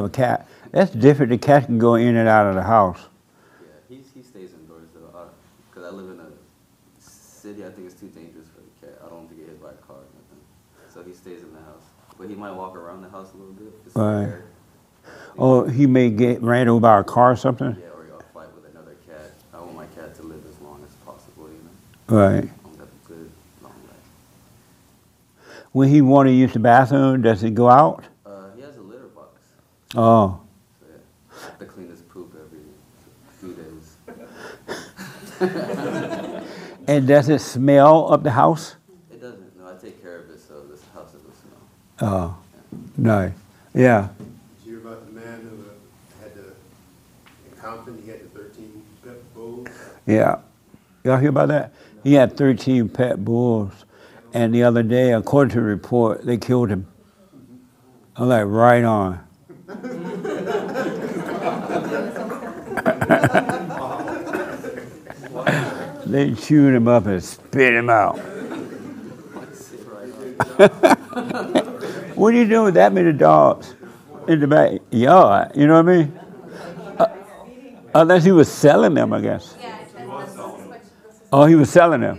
A cat. That's different. The cat can go in and out of the house. Yeah, he, he stays indoors though. Because I live in a city, I think it's too dangerous for the cat. I don't want to get hit by a car or nothing. So he stays in the house. But he might walk around the house a little bit. It's Right. rare. Or he may get ran over by a car or something. Yeah, or he'll fight with another cat. I want my cat to live as long as possible, you know. Right. I want to have a good, long life. When he want to use the bathroom, does he go out? Uh, he has a litter box. Oh. So yeah, I have to clean his poop every few days. And does it smell up the house? It doesn't. No, I take care of it so this house doesn't smell. Oh. No. Yeah. Did you hear about the man who uh, had the, in Compton, he had the thirteen pit bulls? Yeah. Y'all hear about that? He had 13 pit bulls. And the other day, according to the report, they killed him. I'm like, right on. They chewed him up and spit him out. What are you doing with that many dogs in the backyard? You know what I mean? Uh, unless he was selling them, I guess. Oh, he was selling them.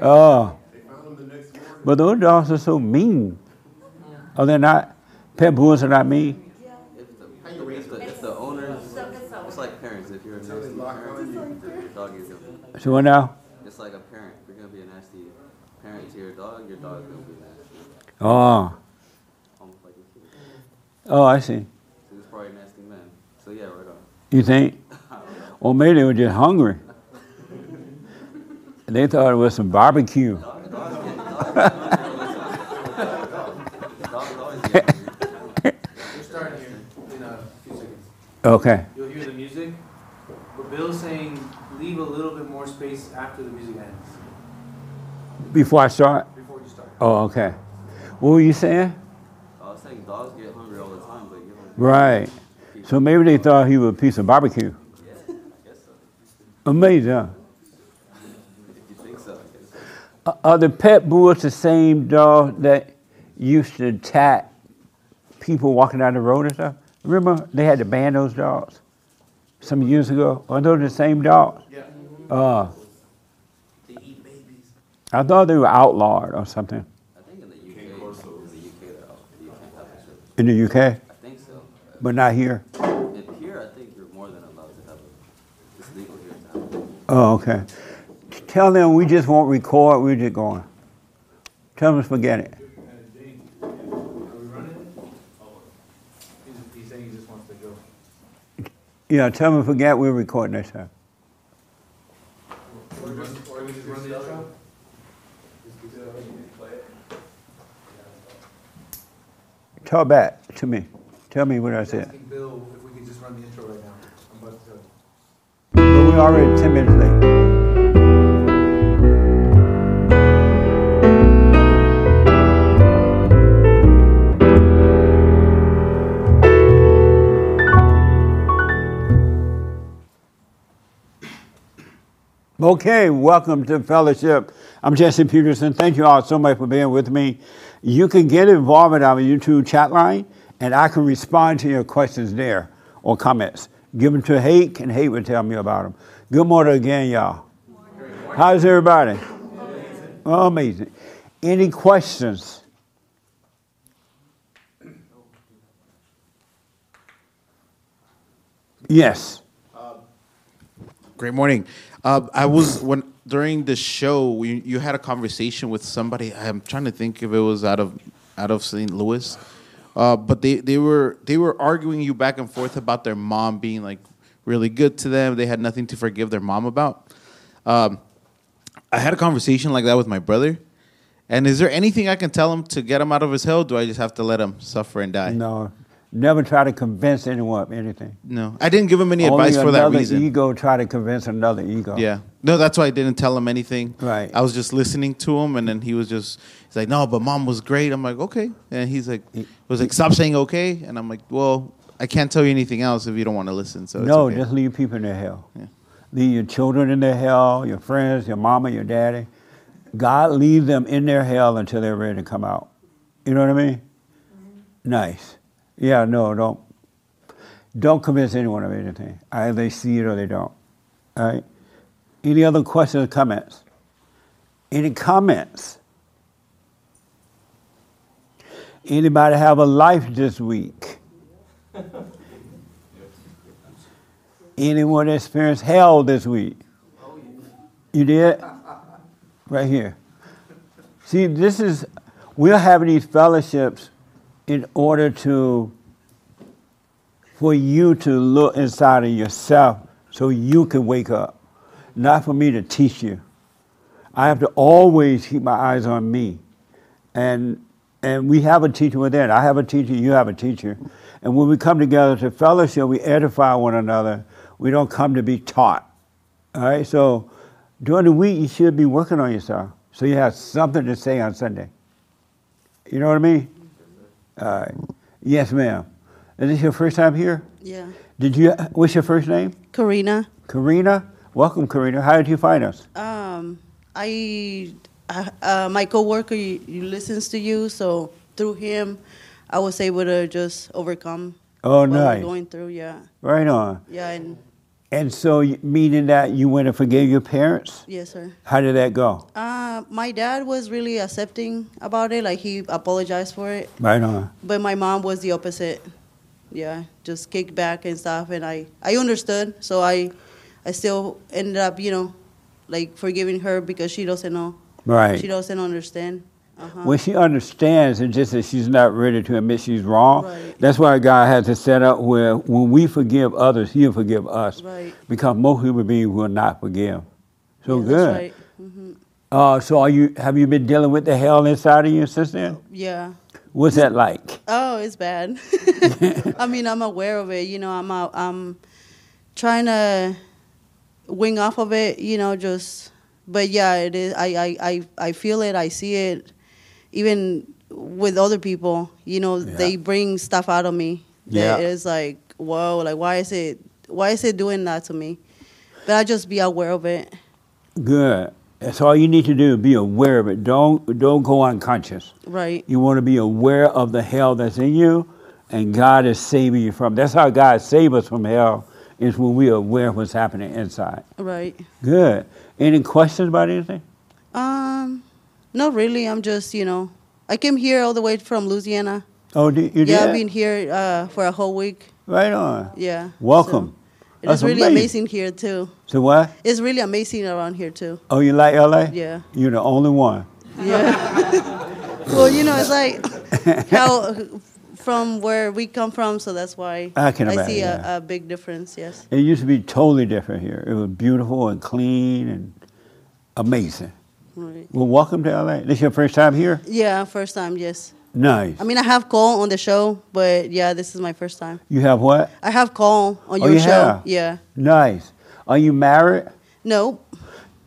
Oh, They found him the next morning. but those dogs are so mean. Are they're not. Pit bulls are not mean. If the, if the, if the owners, it's like parents. If you're a nasty parent, your dog is gonna. So what now? It's like a parent. If you're gonna be a nasty parent to your dog, your dog's gonna be nasty. Oh, Almost like a kid. oh, I see. So he's probably nasty man. So yeah, right on. You think? Or maybe they were just hungry. They thought it was some barbecue. Dog, dogs get, dogs get Dogs always get hungry. We're starting here in a few seconds. Okay. You'll hear the music, but Bill's saying leave a little bit more after the music ends, Before I start? before you start. Oh, okay. What were you saying? I was saying dogs get hungry all the time, but you don't. Right. So maybe they thought he was a piece of barbecue. Yeah, I guess so. Amazing. Huh? If you think so, I guess. so. Are- Are the pit bulls the same dog that used to attack people walking down the road and stuff? Remember they had to ban those dogs some years ago? Are those the same dogs? Yeah. Uh, They eat babies. I thought they were outlawed or something I think in the UK, in the UK, they're out. You can't have it. in the UK, I think so. but not here. And here, I think you're more than allowed to have it. It's legal here to have it. Oh, okay. Tell them we just won't record. We're just going. Tell them to forget it. Are we running? Oh, he's, he's saying he just wants to go. Yeah, tell them to forget we're recording this time. Or we run, or we just run the intro? Talk back to me. Tell me what I said. Bill if we could just run the intro right now. I'm about to. But we're already 10 minutes late. Okay, welcome to Fellowship. I'm Jesse Peterson. Thank you all so much for being with me. You can get involved in our YouTube chat line, and I can respond to your questions there or comments. Give them to Hake, and Hake will tell me about them. Good morning again, y'all. How's everybody? Oh, amazing. Any questions? Yes. Great morning. Uh, I was when during the show you, you had a conversation with somebody. I'm trying to think if it was out of out of St. Louis, uh, but they, they were they were arguing you back and forth about their mom being like really good to them. They had nothing to forgive their mom about. Um, I had a conversation like that with my brother. And is there anything I can tell him to get him out of his hell? Do I just have to let him suffer and die? No. Never try to convince anyone of anything. No. I didn't give him any Only advice for that reason. another reason. ego try to convince another ego. Yeah. No, that's why I didn't tell him anything. Right. I was just listening to him, and then he was just, he's like, no, but mom was great. I'm like, okay. And he's like, he, was like, stop saying okay. And I'm like, well, I can't tell you anything else if you don't want to listen. So it's no, okay. just leave people in their hell. Yeah. Leave your children in their hell, your friends, your mama, your daddy. God leave them in their hell until they're ready to come out. You know what I mean? Mm-hmm. Nice. Yeah, no, don't Don't convince anyone of anything. Either they see it or they don't. All right? Any other questions or comments? Any comments? Anybody have a life this week? Anyone experience hell this week? You did? Right here. See, this is, we're having these fellowships in order to, for you to look inside of yourself so you can wake up, not for me to teach you. I have to always keep my eyes on me. And, and we have a teacher within. I have a teacher, you have a teacher. And when we come together to fellowship, we edify one another. We don't come to be taught. All right? So during the week, you should be working on yourself so you have something to say on Sunday. You know what I mean? Yes, ma'am. Is this your first time here? Yeah. Did you? What's your first name? Karina. Karina. Welcome, Karina. How did you find us? Um, I, I uh, my coworker he, he listens to you, so through him, I was able to just overcome Oh, what nice. we're going through. Yeah, Right on. yeah, and And so, meaning that you went and forgave your parents? yes, sir. How did that go? Uh, my dad was really accepting about it, like he apologized for it, Right on. but my mom was the opposite. Yeah, just kicked back and stuff, and I I understood, so I I still ended up, you know, like forgiving her because she doesn't know, Right. she doesn't understand. Uh-huh. When she understands, it's just that she's not ready to admit she's wrong. Right. That's why God has to set up where when we forgive others, He'll forgive us. Right. Because most human beings will not forgive. So Yeah, good. That's right. hmm Uh, so are you? Have you been dealing with the hell inside of you since then? Yeah. What's that like? Oh, it's bad. I mean, I'm aware of it. You know, I'm out, I'm trying to wing off of it. You know, just. But yeah, it is. I, I, I, I feel it. I see it. Even with other people, you know, Yeah. they bring stuff out of me. Yeah. That is like, whoa, like why is it, why is it doing that to me? But I just be aware of it. Good. That's all you need to do. Be aware of it. Don't don't go unconscious. Right. You want to be aware of the hell that's in you, and God is saving you from. That's how God save us from hell. Is when we are aware of what's happening inside. Right. Good. Any questions about anything? Um, not really. I'm just, you know, I came here all the way from Louisiana. Oh, you yeah, did. I've been here uh, for a whole week. right on. Yeah. Welcome. So, it's really amazing. amazing here too. So what? It's really amazing around here too. Oh, you like LA? Yeah. You're the only one. Yeah. well, you know, it's like how from where we come from, so that's why I can see imagine, yeah. a, a big difference. Yes. It used to be totally different here. It was beautiful and clean and amazing. Right. Well, welcome to LA. This is your first time here? Yeah, first time. Yes. Nice. I mean, I have call on the show, but yeah, this is my first time. you have what? I have call on Oh, your you show. have? Yeah. Nice. Are you married? Nope.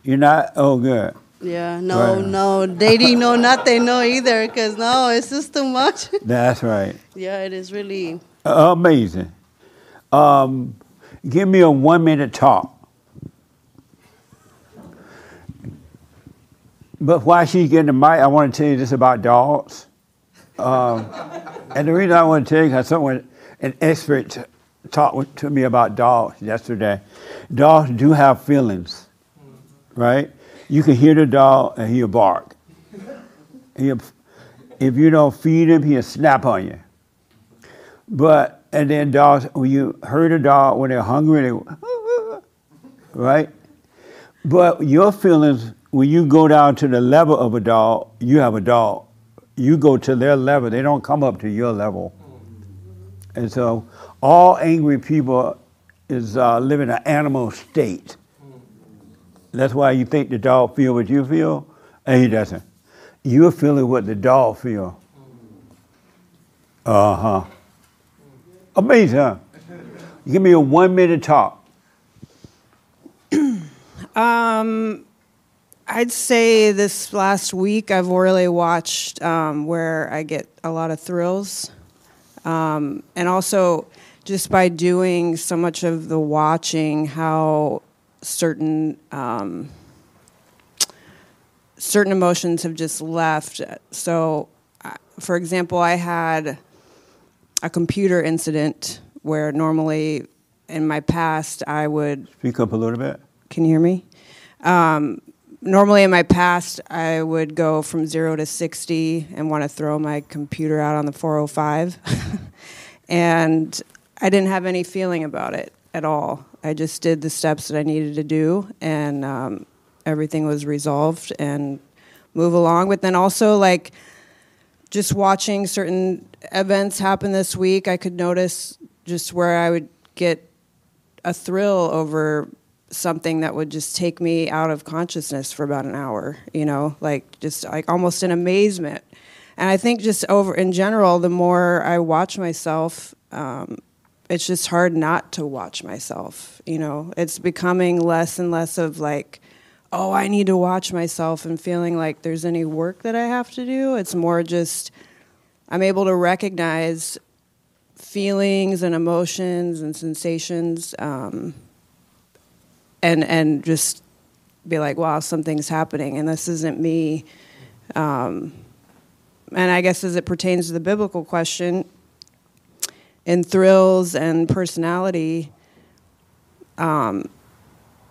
You're not? Oh, good. Yeah, no, Right. no, dating, no, nothing, no either, because no, it's just too much. That's right. yeah, it is really. Amazing. Um, give me a one minute talk. But while she's getting the mic, I want to tell you this about dogs. Um, and the reason I want to tell you, because someone, an expert, talked to me about dogs yesterday. Dogs do have feelings, right? You can hear the dog and he'll bark. He'll, if you don't feed him, he'll snap on you. But and then dogs, when you hurt a dog when they're hungry, they right. But your feelings when you go down to the level of a dog, you have a dog. You go to their level; they don't come up to your level. And so, all angry people is uh, live in an animal state. That's why you think the dog feel what you feel, and he doesn't. You're feeling what the dog feel. Uh huh. Amazing, huh? Give me a one minute talk. I'd say this last week I've really watched um, where I get a lot of thrills. Um, and also, just by doing so much of the watching, how certain um, certain emotions have just left. So, uh, for example, I had a computer incident where normally in my past I would Speak up a little bit. can you hear me? Um, normally, in my past, I would go from zero to 60 and want to throw my computer out on the 405. and I didn't have any feeling about it at all. I just did the steps that I needed to do, and um, everything was resolved and move along. But then also, like, just watching certain events happen this week, I could notice just where I would get a thrill over something that would just take me out of consciousness for about an hour, you know, like just like almost in amazement. And I think just over in general, the more I watch myself, um, it's just hard not to watch myself, you know. It's becoming less and less of like, oh, I need to watch myself and feeling like there's any work that I have to do. It's more just I'm able to recognize feelings and emotions and sensations um, and and just be like wow something's happening. And this isn't me. Um, and i guess as it pertains to the biblical question in thrills and personality um,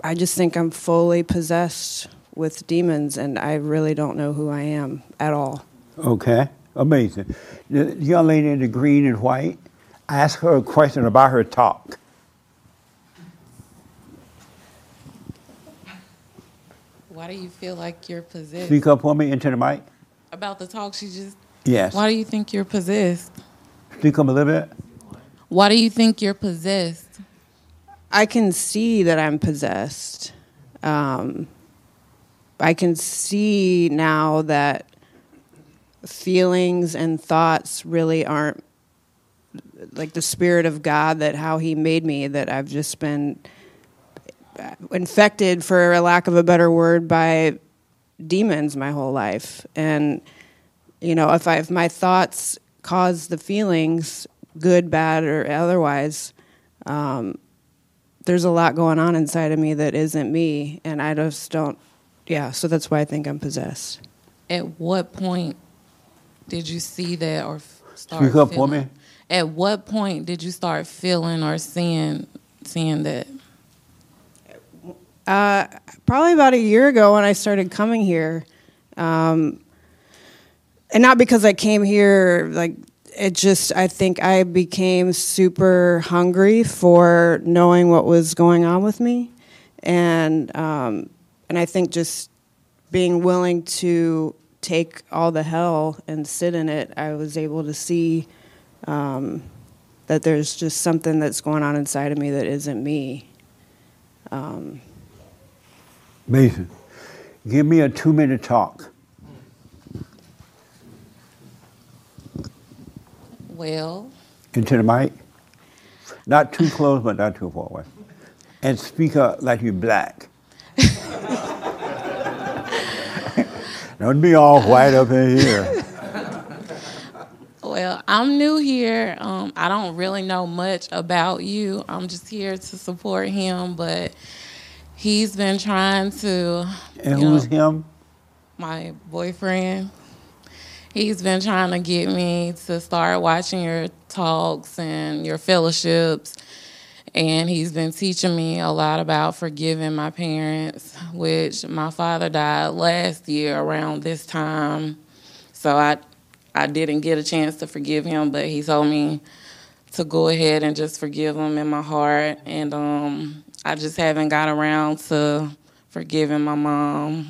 i just think i'm fully possessed with demons and i really don't know who i am at all. Okay, amazing. The young lady in the green and white, ask her a question about her talk. Why do you feel like you're possessed? Speak up for me into the mic. About the talk she just. Yes. Why do you think you're possessed? Speak up a little bit. Why do you think you're possessed? I can see that I'm possessed. Um, I can see now that feelings and thoughts really aren't like the spirit of God, that how He made me, that I've just been infected, for a lack of a better word, by demons my whole life. And, you know, if, I, if my thoughts cause the feelings, good, bad, or otherwise, um, there's a lot going on inside of me that isn't me, and I just don't. Yeah, so that's why I think I'm possessed. At what point did you see that or start Speak up for feeling? me. At what point did you start feeling or seeing seeing that? Uh, probably about a year ago when I started coming here, um, and not because I came here like it just I think I became super hungry for knowing what was going on with me, and um, and I think just being willing to take all the hell and sit in it, I was able to see um, that there's just something that's going on inside of me that isn't me. Um, Mason, give me a two minute talk. Well, Into the mic. Not too close, but not too far away. And speak up like you're black. Don't be all white up in here. well, I'm new here. Um, I don't really know much about you. I'm just here to support him, but he's been trying to. And who's know, him? my boyfriend. He's been trying to get me to start watching your talks and your fellowships. And he's been teaching me a lot about forgiving my parents, which my father died last year around this time. So I I didn't get a chance to forgive him, but he told me to go ahead and just forgive him in my heart. And um, I just haven't got around to forgiving my mom.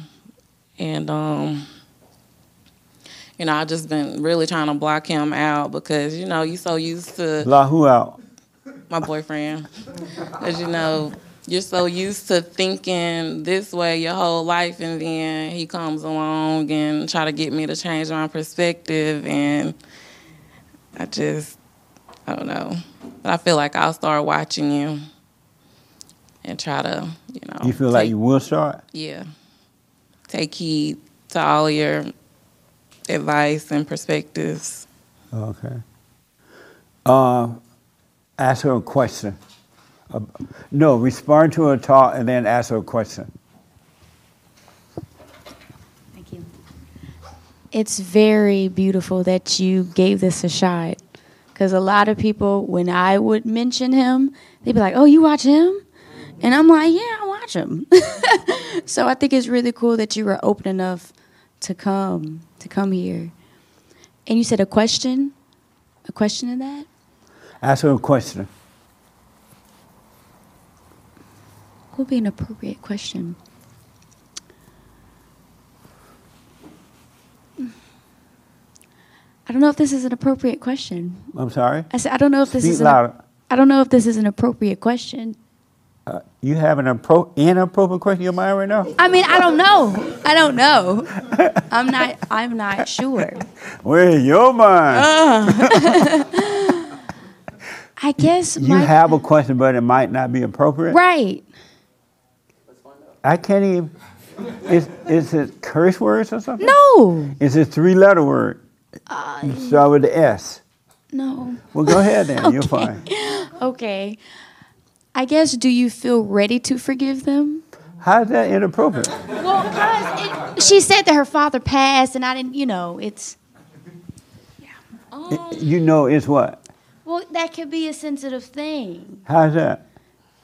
And um, you know, I just been really trying to block him out because you know you so used to Blah who out? my boyfriend, because you know you're so used to thinking this way your whole life, and then he comes along and try to get me to change my perspective, and I just I don't know, but I feel like I'll start watching you and try to you know. You feel like you will start? yeah. Take heed to all your advice and perspectives. Okay. Uh, ask her a question. Uh, no, respond to her talk and then ask her a question. Thank you. It's very beautiful that you gave this a shot Because a lot of people, when I would mention him, they'd be like, "Oh, you watch him?" And I'm like, "Yeah, I watch them. so I think it's really cool that you were open enough to come to come here. And you said a question, a question of that. Ask her a question. What would be an appropriate question? I don't know if this is an appropriate question. I'm sorry. I said I don't know if this Speak is an, louder. I don't know if this is an appropriate question. Uh, you have an appro- inappropriate question in your mind right now? I mean, I don't know. I don't know. I'm not. I'm not sure. Where's your mind? I guess you my, have a question, but it might not be appropriate. right. I can't even. Is is it curse words or something? No, Is it three letter word? Uh, Start with the S. no. Well, go ahead then. You're Okay. fine. Okay. I guess. Do you feel ready to forgive them? How's that inappropriate? Well, because she said that her father passed, and I didn't. You know, it's. Um, You know it's what? Well, that could be a sensitive thing. How's that?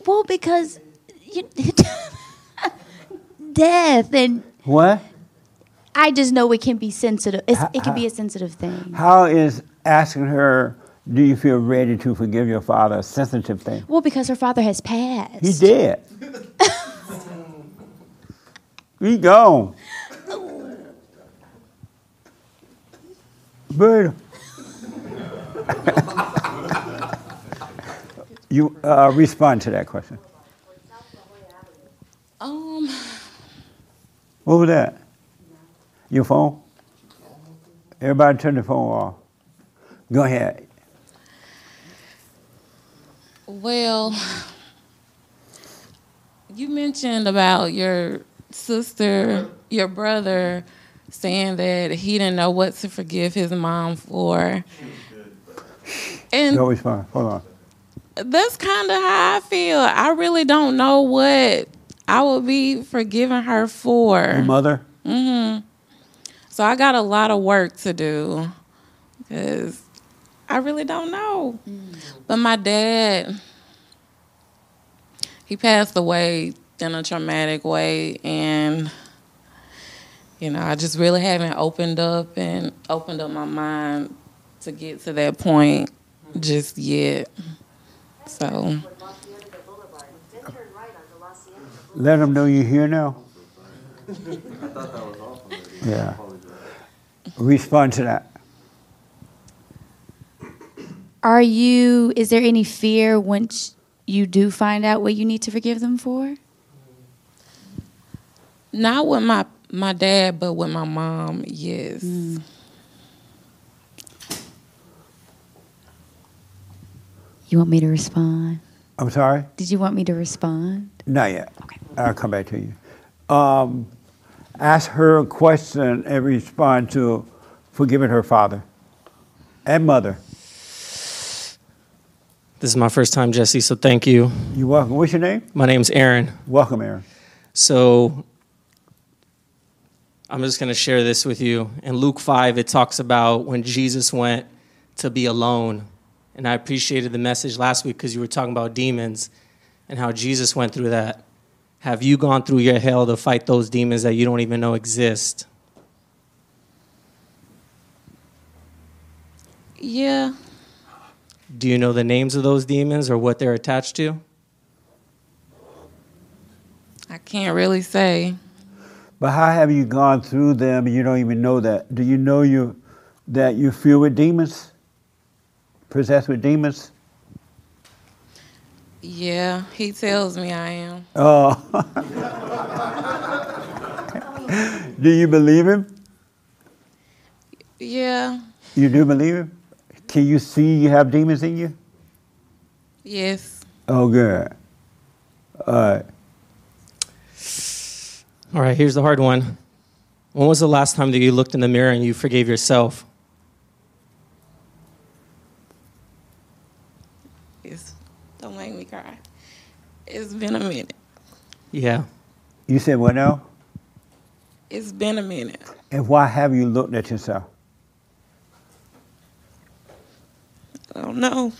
Well, because you, death, and What? I just know it can be sensitive. It's, it can be a sensitive thing. How is asking her, do you feel ready to forgive your father a sensitive thing? Well, because her father has passed. He dead. he gone. But you uh, respond to that question. Um, What was that? Your phone? Everybody turn the phone off. Go ahead. Well, you mentioned about your sister, your brother, saying that he didn't know what to forgive his mom for. And Don't respond. Hold on. that's kind of how I feel. I really don't know what I would be forgiving her for. Your mother? Mm-hmm. So I got a lot of work to do because I really don't know. But my dad, he passed away in a traumatic way, and you know, I just really haven't opened up and opened up my mind to get to that point just yet. So. Let them know you're here now. I thought that was off. Yeah. Respond to that. Are you, is there any fear once you do find out what you need to forgive them for? Not with my my dad, but with my mom, yes. You want me to respond? I'm sorry? Did you want me to respond? Not yet. Okay. I'll come back to you. Um, ask her a question and respond to forgiving her father and mother. This is my first time, Jesse, so thank you. You're welcome. What's your name? My name's Aaron. Welcome, Aaron. So I'm just going to share this with you. In Luke 5, it talks about when Jesus went to be alone. And I appreciated the message last week because you were talking about demons and how Jesus went through that. Have you gone through your hell to fight those demons that you don't even know exist? Yeah. Do you know the names of those demons or what they're attached to? I can't really say. But how have you gone through them and you don't even know that? Do you know you that you feel with demons? Possessed with demons? Yeah, he tells me I am. Oh. do you believe him? Yeah. You do believe him? Can you see you have demons in you? Yes. Oh, good. All right. All right, here's the hard one. When was the last time that you looked in the mirror and you forgave yourself? It's, don't make me cry. It's been a minute. Yeah. You said what now? It's been a minute. And why have you looked at yourself? I don't know.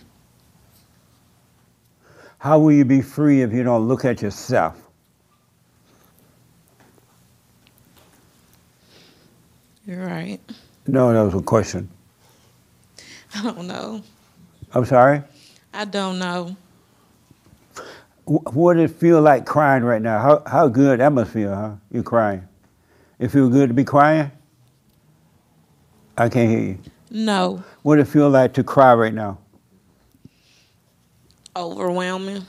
How will you be free if you don't look at yourself? You're right. No, that was a question. I don't know. I'm sorry? I don't know. What does it feel like crying right now? How, how good that must feel, huh? You're crying. It feel good to be crying? I can't hear you. No. What does it feel like to cry right now? Overwhelming.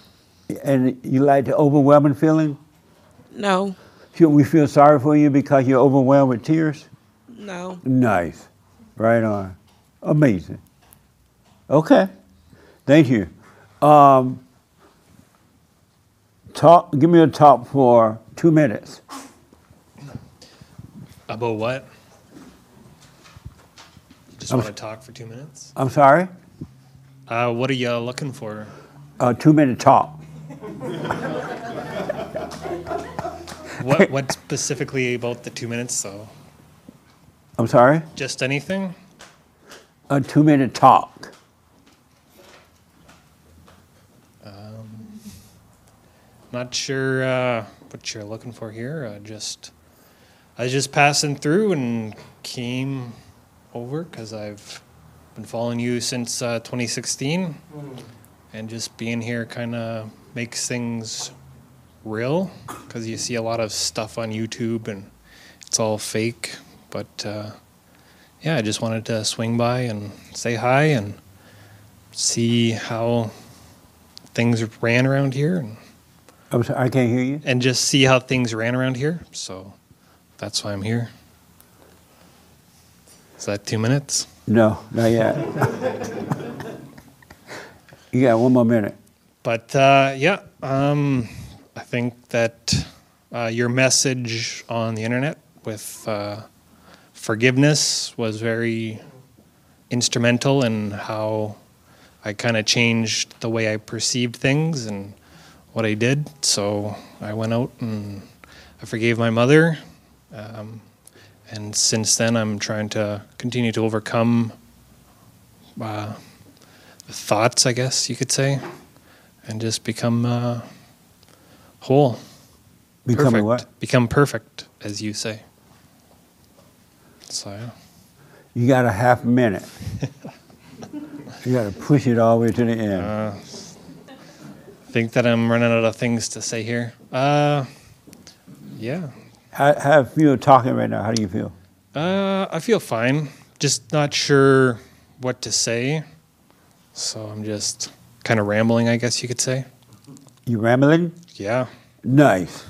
And you like the overwhelming feeling? No. Should we feel sorry for you because you're overwhelmed with tears? No. Nice. Right on. Amazing. Okay. Thank you. Um, talk. Give me a talk for two minutes. About what? Just I'm want to talk for two minutes. I'm sorry. Uh, what are you looking for? A two minute talk. What what specifically about the two minutes though? I'm sorry. Just anything? A two minute talk. Um, not sure uh, what you're looking for here. Uh, just I was just passing through and came over because I've been following you since uh, 2016, and just being here kind of makes things real because you see a lot of stuff on YouTube and it's all fake. But uh, yeah, I just wanted to swing by and say hi and see how things ran around here and I'm sorry, I can't hear you. and just see how things ran around here. So that's why I'm here. Is that two minutes? No, not yet. you got one more minute. But uh, yeah, um, I think that uh, your message on the internet with uh, forgiveness was very instrumental in how I kind of changed the way I perceived things and what I did. So I went out and I forgave my mother. Um, and since then, I'm trying to continue to overcome uh, the thoughts, I guess you could say, and just become uh, whole. Becoming perfect. what? Become perfect, as you say. So, yeah. You got a half minute. you got to push it all the way to the end. Uh, think that I'm running out of things to say here. Uh, yeah. How, how do you feel talking right now? How do you feel? Uh, I feel fine. Just not sure what to say. So I'm just kind of rambling, I guess you could say. You rambling? Yeah. Nice.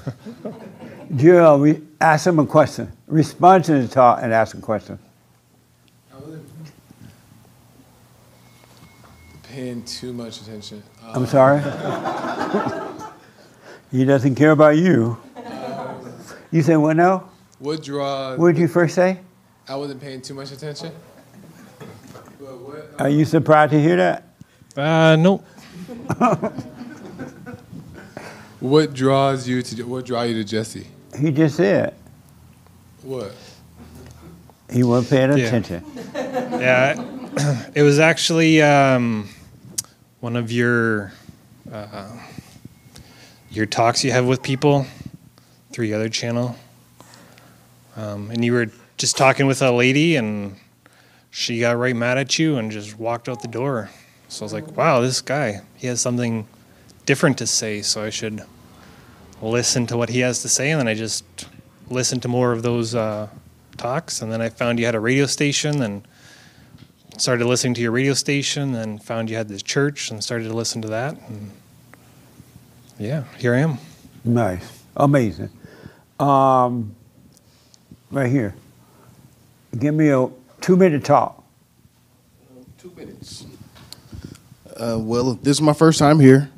Gerald, we ask him a question. Respond to the talk and ask a question. Paying too much attention. I'm Uh, sorry? he doesn't care about you. You say what now? What draws? What did you first say? I wasn't paying too much attention. But what? Are you surprised to hear that? Uh, no. What draws you to? What draw you to Jesse? He just said What? he wasn't paying Yeah. attention. Yeah, it was actually um, one of your uh, your talks you have with people the other channel, um, and you were just talking with a lady, and she got right mad at you and just walked out the door. So I was like, "Wow, this guy, he has something different to say, so I should listen to what he has to say." And then I just listened to more of those uh, talks, and then I found you had a radio station, and started listening to your radio station, then found you had this church, and started to listen to that, and yeah, here I am. Nice. Amazing. Um, right here. Give me a two minute talk. Two minutes. Uh, well, this is my first time here.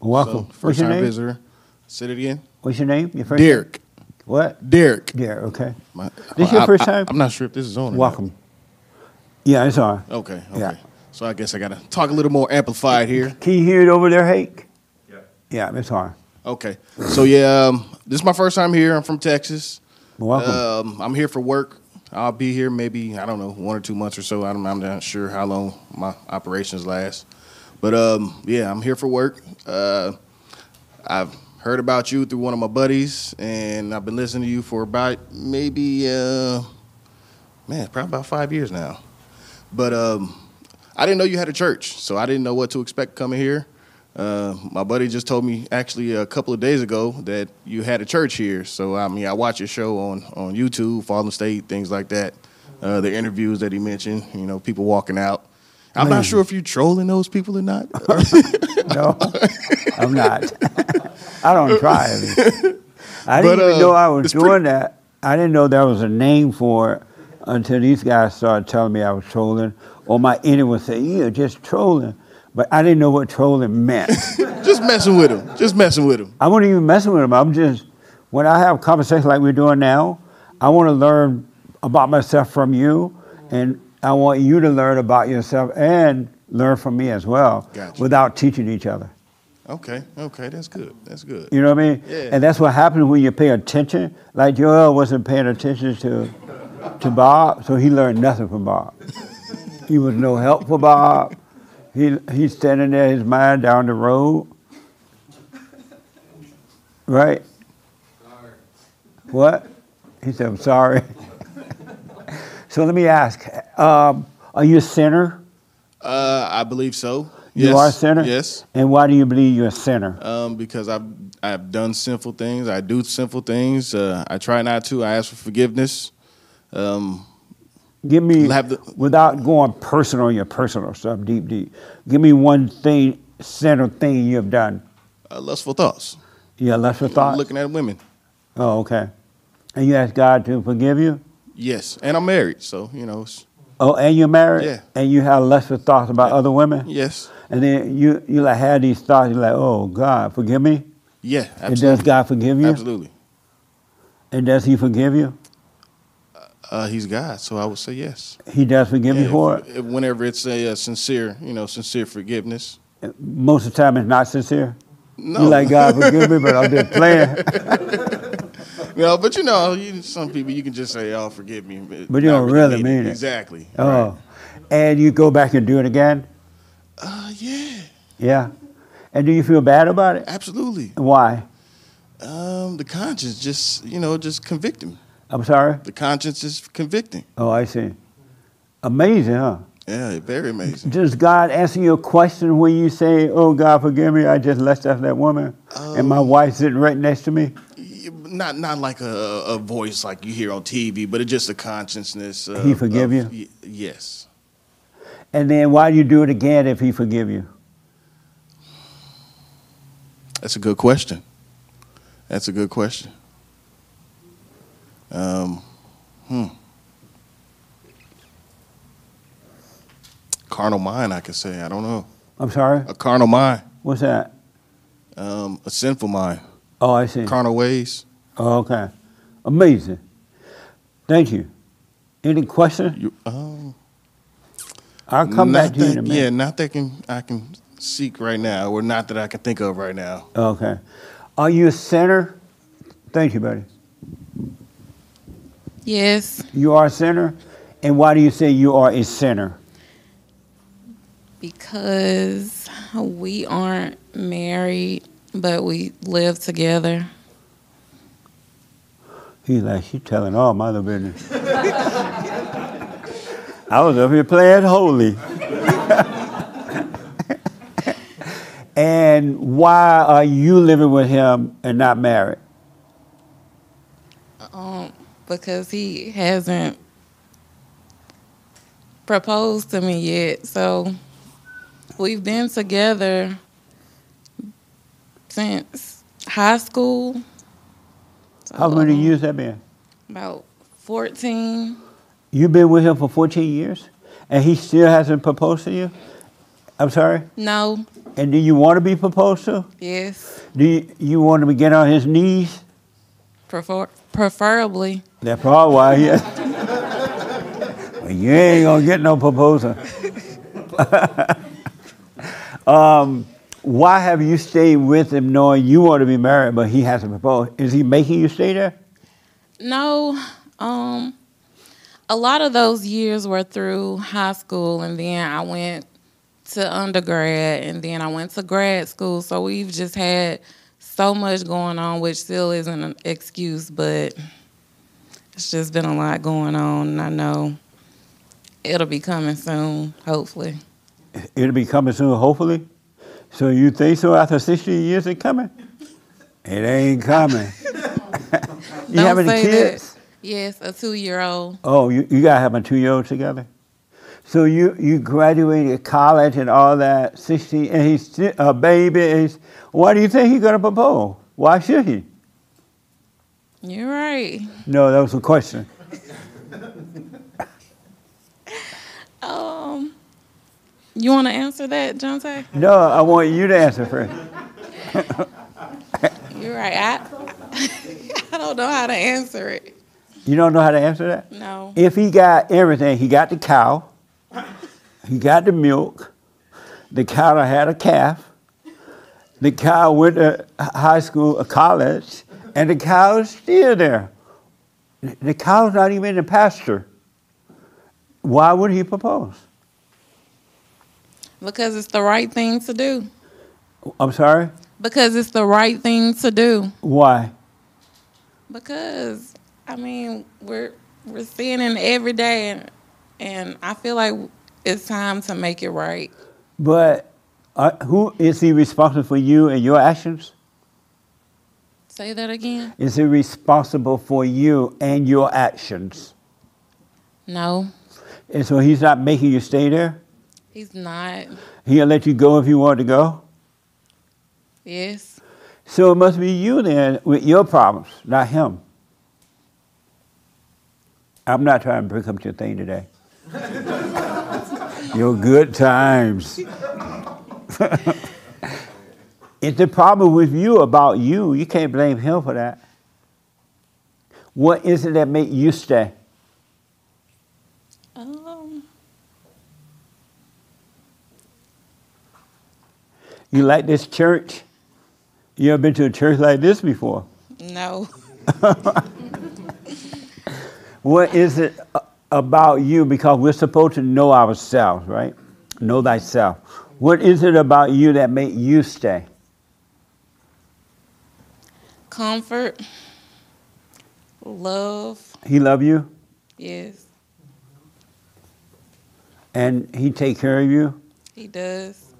Welcome. So, first time name? visitor. Say it again. What's your name? Your first Derek. Name? What? Derek. Derek, okay. My- this your first I- time? I'm not sure if this is on. or. Welcome. Yeah, it's on. Okay. Okay. Yeah. So I guess I gotta talk a little more amplified here. Can you hear it over there, Hake? Yeah. Yeah, it's on. Okay. So yeah, um, this is my first time here. I'm from Texas. Welcome. Um, I'm here for work. I'll be here maybe I don't know one or two months or so. I'm, I'm not sure how long my operations last, but um, yeah, I'm here for work. Uh, I've heard about you through one of my buddies, and I've been listening to you for about maybe uh, man, probably about five years now. But um, I didn't know you had a church, so I didn't know what to expect coming here. Uh, my buddy just told me actually a couple of days ago that you had a church here. So I mean, I watch your show on on YouTube, Fallen State, things like that. Uh, the interviews that he mentioned, you know, people walking out. I'm not sure if you're trolling those people or not. no, I'm not. I don't try. I, mean. I didn't But, even uh, know I was doing pretty- that. I didn't know there was a name for it until these guys started telling me I was trolling, or my enemy would say, "You're just trolling," but I didn't know what trolling meant. just messing with him. Just messing with him. I wasn't even messing with them. I'm just when I have conversations like we're doing now, I want to learn about myself from you, and I want you to learn about yourself and learn from me as well, Gotcha. without teaching each other. Okay, okay, that's good. That's good. You know what I mean? Yeah. And that's what happens when you pay attention. Like Joel wasn't paying attention to to Bob, so he learned nothing from Bob. he was no help for Bob. He he's standing there, his mind down the road. Right? What? He said, I'm sorry. so let me ask, um, are you a sinner? Uh, I believe so. You Yes. are a sinner? Yes. And why do you believe you're a sinner? Um, because I've I've done sinful things. I do sinful things. Uh, I try not to. I ask for forgiveness. Um, Give me, the- without going personal on your personal stuff, deep, deep. Give me one thing, sinner thing you have done. uh, lustful thoughts. Yeah, lustful thoughts. Looking at women. Oh, okay. And you ask God to forgive you. Yes, and I'm married, so you know. It's, Oh, and you're married. Yeah. And you have lustful thoughts about other women. yes. And then you you like have these thoughts. You're like, oh God, forgive me. Yeah. And Absolutely. does God forgive you? Absolutely. And does He forgive you? Uh, he's God, so I would say yes. He does forgive Yeah, you for if- if- whenever it's a, uh sincere, you know, sincere forgiveness. Most of the time, it's not sincere. No. You like God forgive me, but I'm just playing. No, but you know, you, some people you can just say, "Oh, forgive me," But you don't really mean it. Exactly. Oh, and you go back and do it again. Uh, yeah, Yeah. And do you feel bad about it? absolutely. Why? Um, the conscience just, you know, just convicting. I'm sorry. The conscience is convicting. Oh, I see. Amazing, huh? Yeah, very amazing. Does God answer your question when you say, "Oh God, forgive me, I just left out that woman, and my um, wife's sitting right next to me"? Not not like a, a voice like you hear on TV, but it's just a consciousness. Of, He forgive of- you? y- yes. And then why do you do it again if He forgive you? That's a good question. That's a good question. Um, hmm. Carnal mind, I could say. I don't know. I'm sorry. A carnal mind, What's that? um, a sinful mind, Oh, I see. carnal ways. Oh, okay. Amazing. Thank you. Any questions? You, um, I'll come back to you in a minute. Yeah, not that can I can seek right now, or not that I can think of right now. Okay. Are you a sinner? Thank you, buddy. Yes, You are a sinner? And why do you say you are a sinner? because we aren't married, but we live together. He's like, she's telling all my little business. I was up here playing holy. and why are you living with him and not married? Um, because he hasn't proposed to me yet. So we've been together since high school. So How many um, years that been? About 14. You've been with him for 14 years? And he still hasn't proposed to you? I'm sorry? No. And do you want to be proposed to? Yes. Do you, you want to get on his knees? Prefer- preferably. That's probably why Well, you ain't gonna get no proposal. um, why have you stayed with him knowing you want to be married, but he hasn't proposed? Is he making you stay there? No. Um a lot of those years were through high school, and then I went to undergrad, and then I went to grad school. So we've just had so much going on, which still isn't an excuse, but it's just been a lot going on, and I know it'll be coming soon, hopefully. It'll be coming soon, hopefully. So you think so after 60 years it coming? It ain't coming. you Don't have any kids? that. Yes, a two-year-old. Oh, you, you gotta have a two-year-old together. So you you graduated college and all that, 60, and he's a baby. and He's, why do you think he's gonna propose? Why should he? You're right. No, that was a question. Um, you want to answer that, Jonte? No, I want you to answer first. You're right. I, I don't know how to answer it. You don't know how to answer that? No. If he got everything, he got the cow, he got the milk, the cow had a calf, the cow went to high school or college, and the cow is still there. The cow's not even in the pasture. Why would he propose? Because it's the right thing to do. I'm sorry? Because it's the right thing to do. Why? Because I mean, we're we're seeing it every day, and and I feel like it's time to make it right. But uh, who is he responsible for you and your actions? Say that again. Is he responsible for you and your actions? No, And so he's not making you stay there? he's not. He'll let you go if you want to go? Yes. So it must be you then with your problems, not him. I'm not trying to break up your thing today. your good times. it's the problem with you about you. You can't blame him for that. What is it that make you stay? Um, You like this church? You ever been to a church like this before? no. What is it a- about you? Because we're supposed to know ourselves, right? Know thyself. What is it about you that make you stay? Comfort. Love. He love you Yes, and he take care of you. he does.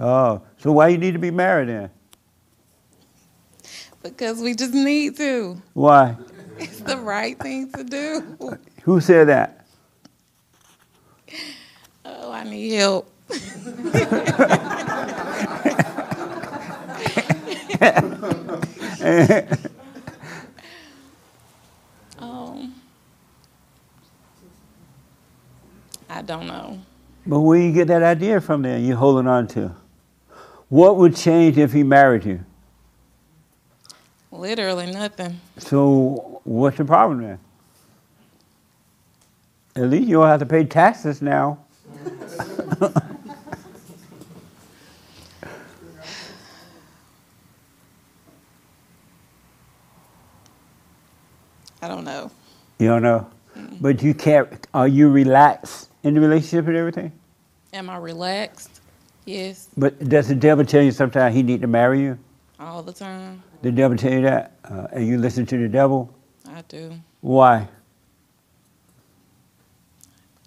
Oh, so why you need to be married then? Because we just need to. Why? It's the right thing to do. Who said that? Oh, I need help. um, I don't know. But where you get that idea from? Then you're holding on to. What would change if he married you? Literally nothing. So what's the problem then? At least you don't have to pay taxes now. I don't know. You don't know. But you can't are you relaxed in the relationship and everything? Am I relaxed? Yes, But does the devil tell you sometimes he need to marry you? all the time. The devil tell you that? Uh, and you listen to the devil? I do. Why?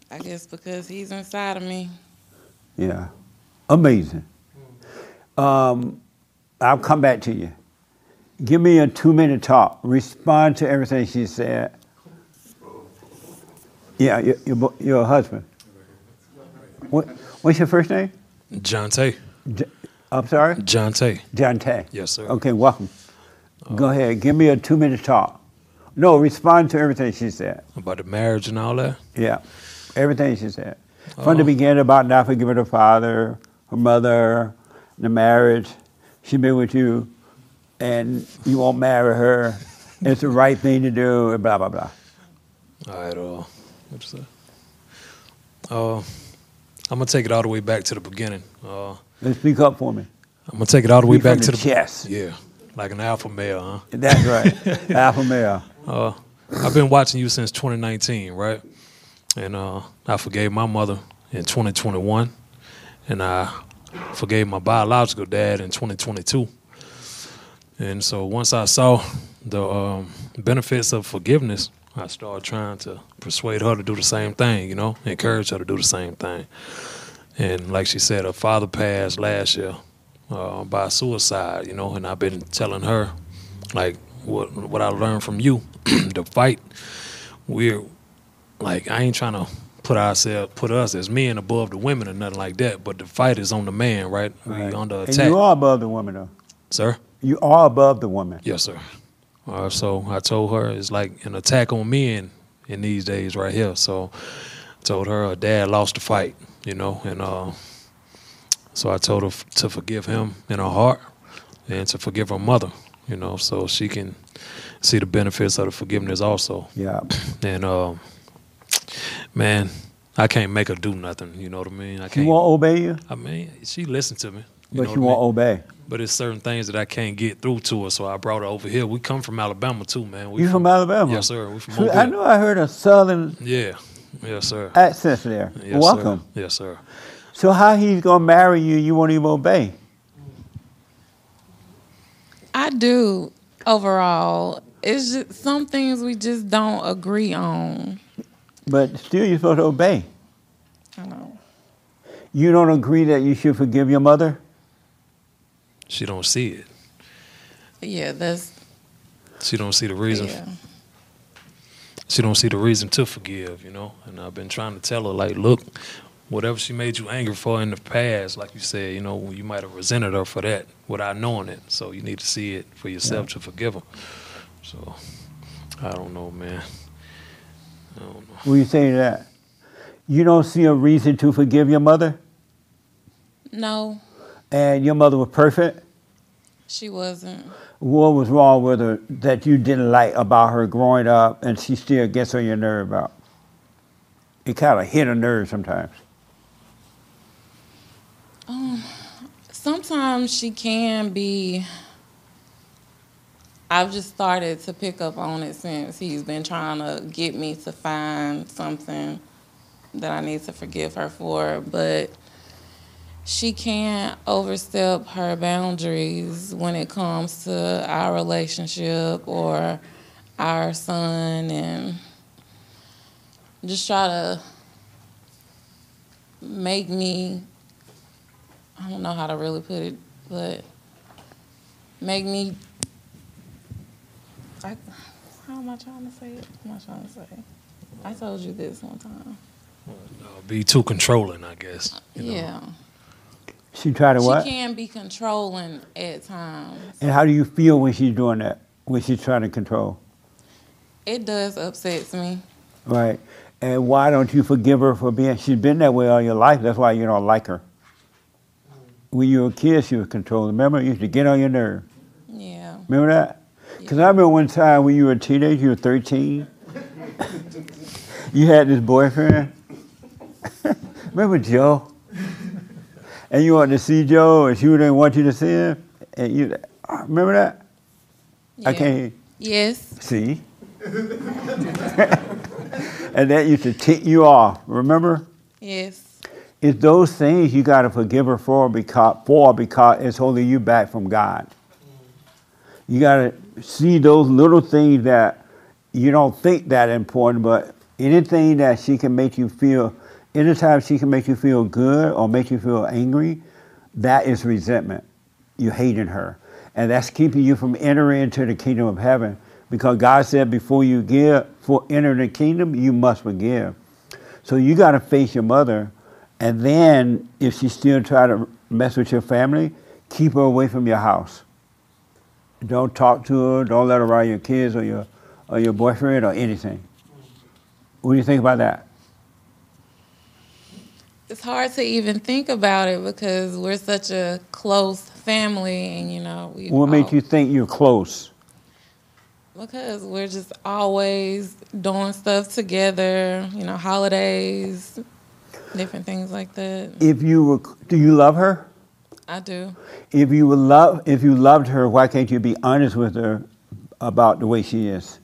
I guess because he's inside of me. Yeah. Amazing. Um, I'll come back to you. Give me a two minute talk. Respond to everything she said. Yeah, your, your, your husband. What, what's your first name? Jonte. J- I'm sorry? Jonte. John Tay. Yes, sir. Okay, welcome. Go ahead. Give me a two minute talk. No, respond to everything she said. About the marriage and all that. Yeah, everything she said. From the Oh. beginning about not forgiving her father, her mother, the marriage. She been with you, and you won't marry her. It's the right thing to do, and blah blah blah. All right. Uh, what you say? Uh, I'm gonna take it all the way back to the beginning. Uh, Let's speak up for me. I'm gonna take it all the way Speak back to the the chest. Yeah, like an alpha male, huh? That's right, alpha male. Uh, I've been watching you since 2019, right? And uh, I forgave my mother in 2021, and I forgave my biological dad in 2022. And so once I saw the um, benefits of forgiveness, I started trying to persuade her to do the same thing, you know, encourage her to do the same thing. And like she said, her father passed last year uh, by suicide, you know, and I've been telling her, like, what what I learned from you, the fight. We're like, I ain't trying to put ourselves, put us as men above the women or nothing like that, but the fight is on the man, right? We Right. under And attack, you are above the woman, though. sir. You are above the woman. Yes, sir. Uh, so I told her it's like an attack on men in these days right here. So I told her her dad lost the fight, you know, and uh, so I told her f- to forgive him in her heart and to forgive her mother, you know, so she can see the benefits of the forgiveness also. Yeah. And uh, man, I can't make her do nothing. You know what I mean? I She can't. won't obey you, I mean, she listened to me. but you know she what I won't mean? obey. But it's certain things that I can't get through to her, so I brought her over here. We come from Alabama too, man. We You from Alabama? Yes, sir. We from So I Mobile. know I heard a southern Yeah, yes, sir. accent there. Yes, Welcome. Sir. Yes, sir. So how he's gonna marry you? You won't even obey. I do overall. It's just some things we just don't agree on. But still, you're supposed to obey. I know. You don't agree that you should forgive your mother. She don't see it. Yeah, that's She don't see the reason. yeah. She don't see the reason to forgive, you know. And I've been trying to tell her, like, look, whatever she made you angry for in the past, like you said, you know, you might have resented her for that without knowing it. So you need to see it for yourself to forgive her. So I don't know, man. Don't know. Will you say that? You don't see a reason to forgive your mother, No, and your mother was perfect. she wasn't. What was wrong with her that you didn't like about her growing up, and she still gets on your nerve about? It kind of hit a nerve sometimes. Um, sometimes she can be. I've just started to pick up on it since he's been trying to get me to find something that I need to forgive her for, but she can't overstep her boundaries when it comes to our relationship or our son and just try to make me I don't know how to really put it, but make me. I, how am I trying to say it? What am I trying to say? I told you this one time. Uh, be too controlling, I guess. you know. yeah. She tried to what? She can be controlling at times. And how do you feel when she's doing that? When she's trying to control, It does upsets me. right? And why don't you forgive her for being? She's been that way all your life. That's why you don't like her. When you were a kid, she was controlling. Remember, you used to get on your nerve. Yeah. Remember that? Because I remember one time when you were a teenager, you were 13. you had this boyfriend. remember Joe? And you wanted to see Joe, and she didn't want you to see him. And you uh, remember that? Yeah. I can't Yes. see. and that used to tick you off. Remember? Yes. It's those things you got to forgive her for because for because it's holding you back from God. You got to see those little things that you don't think that important, but anything that she can make you feel, anytime she can make you feel good or make you feel angry, that is resentment. You hating her, and that's keeping you from entering into the kingdom of heaven. Because God said, before you give, for enter the kingdom, you must forgive. So you got to face your mother, and then if she still try to mess with your family, keep her away from your house. Don't talk to her. Don't let her around your kids or your or your boyfriend or anything. What do you think about that? It's hard to even think about it because we're such a close family, and you know we. What all- makes you think you're close? Because we're just always doing stuff together, you know, holidays, different things like that. If you were, do you love her? I do. If you would love, if you loved her, why can't you be honest with her about the way she is?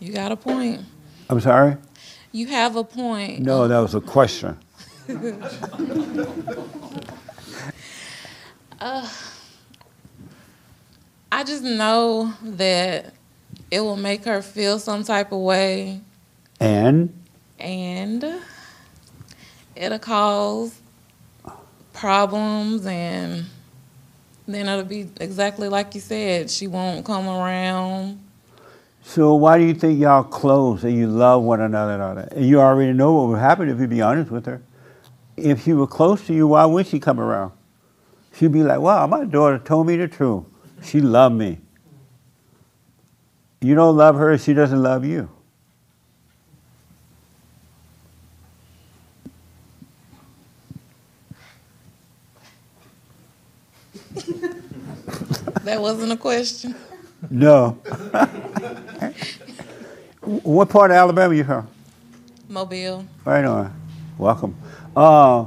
You got a point. I'm sorry? You have a point. No, that was a question. uh, I just know that it will make her feel some type of way And and it'll cause problems and then it'll be exactly like you said she won't come around so why do you think y'all close and you love one another and all that? And you already know what would happen if you be honest with her. If she were close to you, why would she come around? She'd be like, wow, my daughter told me the truth. She loved me. You don't love her, she doesn't love you. That wasn't a question No. what part of Alabama are you from? mobile Right on. Welcome. Uh,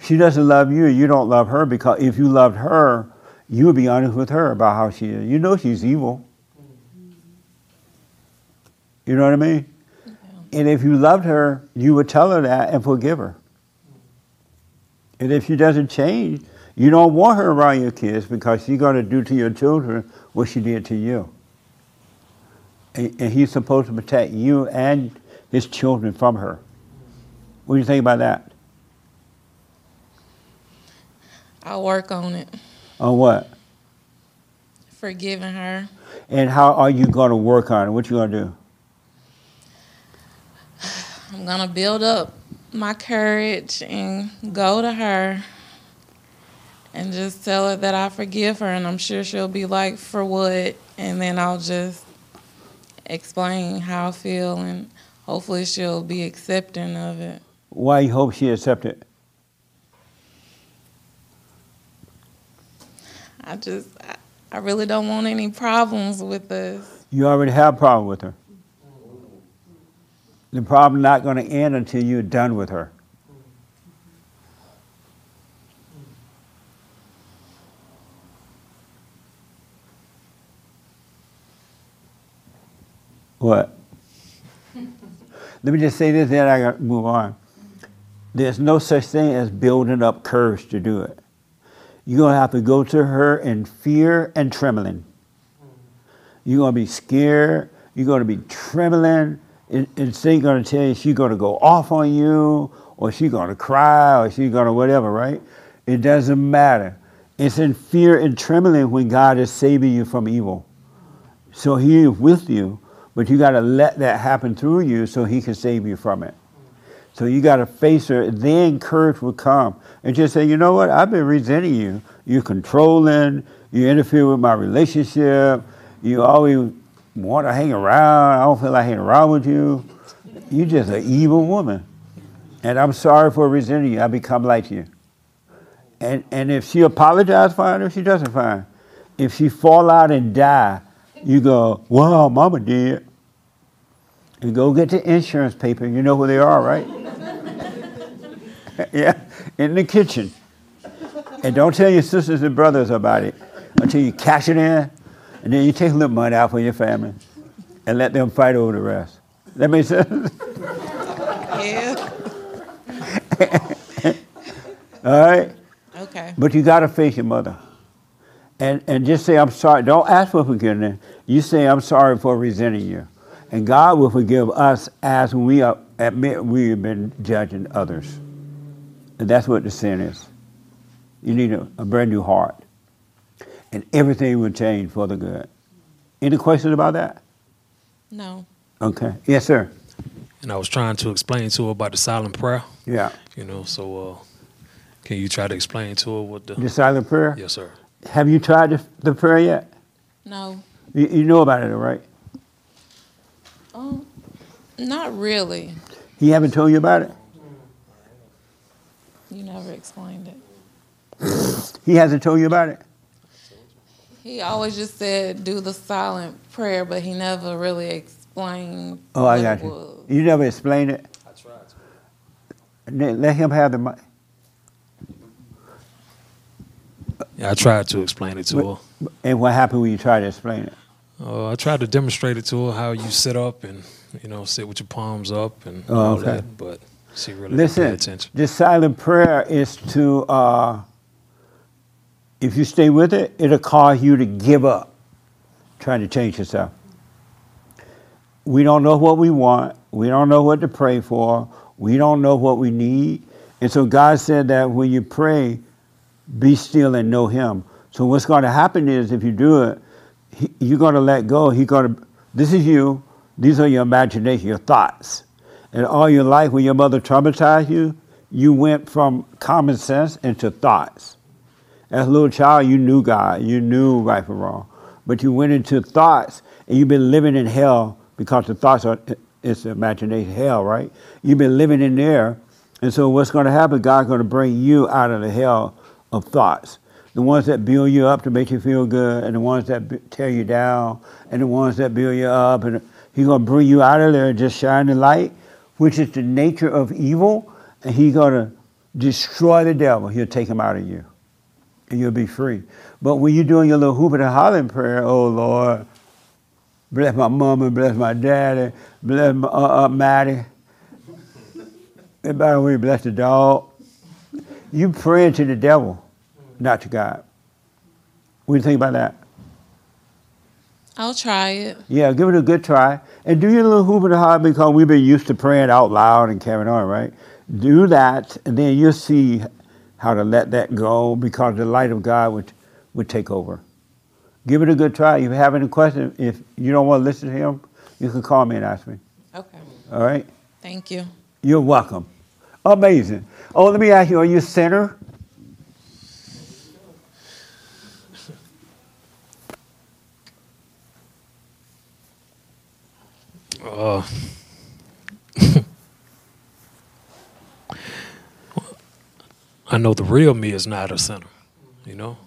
she doesn't love you. You don't love her because if you loved her, you would be honest with her about how she is. You know she's evil. You know what I mean? And if you loved her, you would tell her that and forgive her. And if she doesn't change, you don't want her around your kids because she's going to do to your children what she did to you. And, and he's supposed to protect you and his children from her. What do you think about that? i'll work on it On what? forgiving her And how are you going to work on it? What you going to do? i'm gonna build up my courage and go to her and just tell her that I forgive her, and I'm sure she'll be like, "For what?" And then I'll just explain how I feel, and hopefully she'll be accepting of it. Why you hope she accept it? I just, I, I really don't want any problems with this. You already have a problem with her. The problem not going to end until you're done with her. What? Let me just say this, then I got to move on. There's no such thing as building up courage to do it. You're to have to go to her in fear and trembling. You're to be scared. You're to be trembling. And, she's to tell you she's to go off on you, or she's to cry, or she's to whatever, right? It doesn't matter. It's in fear and trembling when God is saving you from evil. So He is with you, but you got to let that happen through you so He can save you from it. So you got to face her. Then courage will come and just say, you know what? I've been resenting you. You're controlling. You interfere with my relationship. You always want to hang around. I don't feel like hanging around with you. You're just an evil woman. And I'm sorry for resenting you. I become like you. And and if she apologizes, fine. If she doesn't, fine. If she fall out and die, you go, well, mama did. You go get the insurance paper. You know who they are, right? yeah, in the kitchen. And don't tell your sisters and brothers about it until you cash it in, and then you take a little money out for your family and let them fight over the rest. That makes sense? Yeah. All right? Okay. But you got to face your mother. And, and just say, I'm sorry. Don't ask for forgiveness. You say, I'm sorry for resenting you. And God will forgive us as we are, admit we have been judging others. And that's what the sin is. You need a, a brand new heart. And everything will change for the good. Any questions about that? No. Okay. Yes, sir. And I was trying to explain to her about the silent prayer. Yeah. You know, so uh, can you try to explain to her what the The silent prayer? Yes, sir. Have you tried the, the prayer yet? No. You, you know about it, right? Oh, not really. He haven't told you about it? You never explained it. He hasn't told you about it? He always just said do the silent prayer, but he never really explained. Oh, I got it you. was. You never explained it? I tried to. Let him have the mic. Yeah, I tried to explain it to her. And what happened when you tried to explain it? Uh, I tried to demonstrate it to her how you sit up and you know sit with your palms up and Oh, all okay. that, but she really didn't pay Listen, attention. this silent prayer is to, uh, if you stay with it, it'll cause you to give up trying to change yourself. We don't know what we want. We don't know what to pray for. We don't know what we need. And so God said that when you pray, be still and know Him. So what's going to happen is if you do it, he, you're going to let go. He's going to. This is you. These are your imagination, your thoughts. And all your life, when your mother traumatized you, you went from common sense into thoughts. As a little child, you knew God. You knew right from wrong. But you went into thoughts, and you've been living in hell because the thoughts are it's imagination hell, right? You've been living in there, and so what's going to happen? God's going to bring you out of the hell of thoughts. The ones that build you up to make you feel good, and the ones that tear you down, and the ones that build you up, and He's going to bring you out of there and just shine the light, which is the nature of evil, and He's going to destroy the devil. He'll take him out of you and you'll be free. But when you're doing your little hooping and hollering prayer, oh Lord, bless my mama, bless my daddy, bless my uh, uh, Maddie, and by the way, bless the dog. You praying to the devil, not to God. What do you think about that? I'll try it. Yeah, give it a good try. And do your little hooping and hollering because we've been used to praying out loud and carrying on, right? Do that, and then you'll see how to let that go because the light of God would, would take over. Give it a good try. If you have any questions, if you don't want to listen to him, you can call me and ask me. Okay. All right? Thank you. You're welcome. Amazing. Oh, let me ask you, are you a sinner? Uh, I know the real me is not a sinner, you know.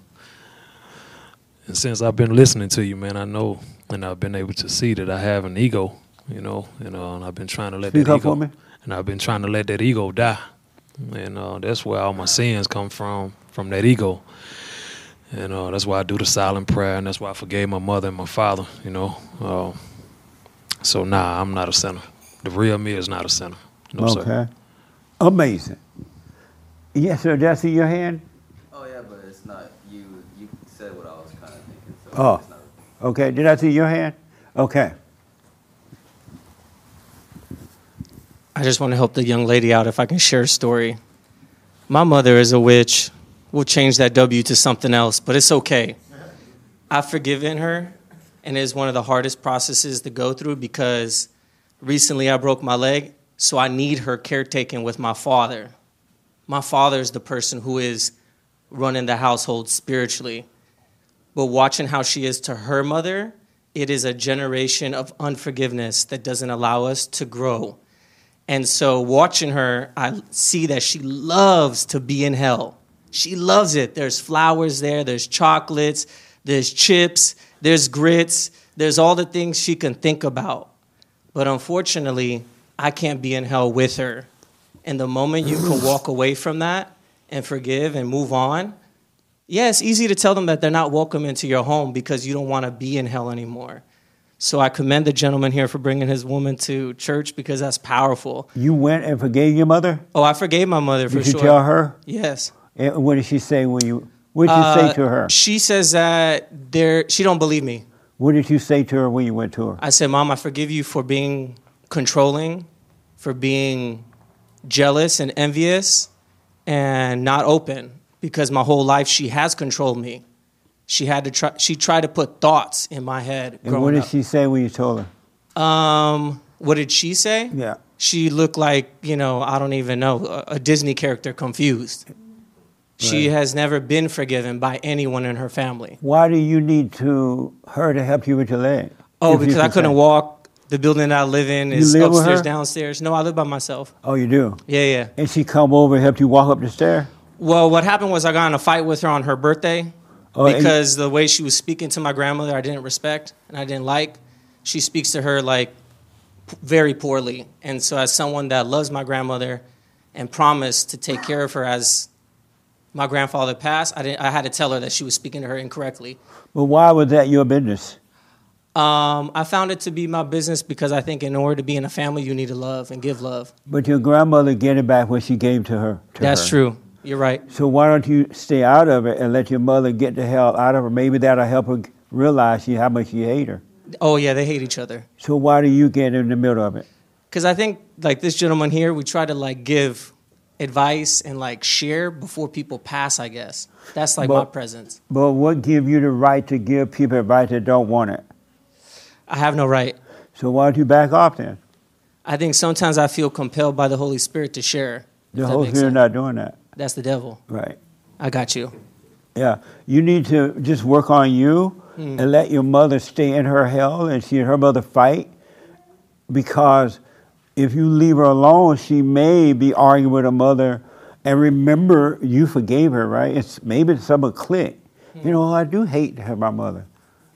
And since I've been listening to you, man, I know, and I've been able to see that I have an ego, you know, you know, and I've been trying to let Speak that ego, for me. and I've been trying to let that ego die, and uh, that's where all my sins come from, from that ego. And uh, that's why I do the silent prayer, and that's why I forgave my mother and my father, you know. Uh, so nah, I'm not a sinner. The real me is not a sinner. No, sir. okay. sir. Amazing. Yes, sir. Did I see your hand? Oh yeah, but it's not you. You said what I was kind of thinking. So Oh, it's not. okay. Did I see your hand? Okay. I just want to help the young lady out if I can share a story. My mother is a witch. We'll change that W to something else, but it's okay. I've forgiven her, and it's one of the hardest processes to go through because recently I broke my leg, so I need her caretaking with my father. My father is the person who is running the household spiritually. But watching how she is to her mother, it is a generation of unforgiveness that doesn't allow us to grow. And so watching her, I see that she loves to be in hell. She loves it. There's flowers there, there's chocolates, there's chips, there's grits, there's all the things she can think about. But unfortunately, I can't be in hell with her. And the moment you can walk away from that and forgive and move on, yeah, it's easy to tell them that they're not welcome into your home because you don't want to be in hell anymore. So I commend the gentleman here for bringing his woman to church because that's powerful. You went and forgave your mother? Oh, I forgave my mother for sure. Did you sure. tell her? Yes. And what did she say when you? What did you Uh, say to her? She says that there she don't believe me. What did you say to her when you went to her? I said, "Mom, I forgive you for being controlling, for being jealous and envious and not open because my whole life she has controlled me. She had to try she tried to put thoughts in my head And what did up. she say when you told her? Um, what did she say? Yeah. She looked like, you know, I don't even know, a, a Disney character confused. She Right. has never been forgiven by anyone in her family. Why do you need to her to help you with your leg? Oh, because I couldn't walk. The building that I live in is live upstairs, downstairs. No, I live by myself. Oh, you do. Yeah, yeah. And she come over and help you walk up the stair. Well, what happened was I got in a fight with her on her birthday Oh, because the way she was speaking to my grandmother, I didn't respect and I didn't like. She speaks to her like very poorly. And so, as someone that loves my grandmother and promised to take care of her as my grandfather passed, I, didn't, I had to tell her that she was speaking to her incorrectly. But why was that your business? Um, I found it to be my business because I think in order to be in a family, you need to love and give love. But your grandmother get it back what she gave to her. To That's her. true. You're right. So why don't you stay out of it and let your mother get the hell out of her? Maybe that'll help her realize how much you hate her. Oh yeah, they hate each other. So why do you get in the middle of it? Because I think like this gentleman here, we try to like give advice and like share before people pass. I guess that's like my presence. But what give you the right to give people advice that don't want it? I have no right. So why don't you back off then? I think sometimes I feel compelled by the Holy Spirit to share. The Holy Spirit not doing that. That's the devil. Right. I got you. Yeah. You need to just work on you Hmm. and let your mother stay in her hell and see her mother fight. Because if you leave her alone, she may be arguing with her mother. And remember, you forgave her, right? It's maybe some a click. You know, I do hate her, my mother.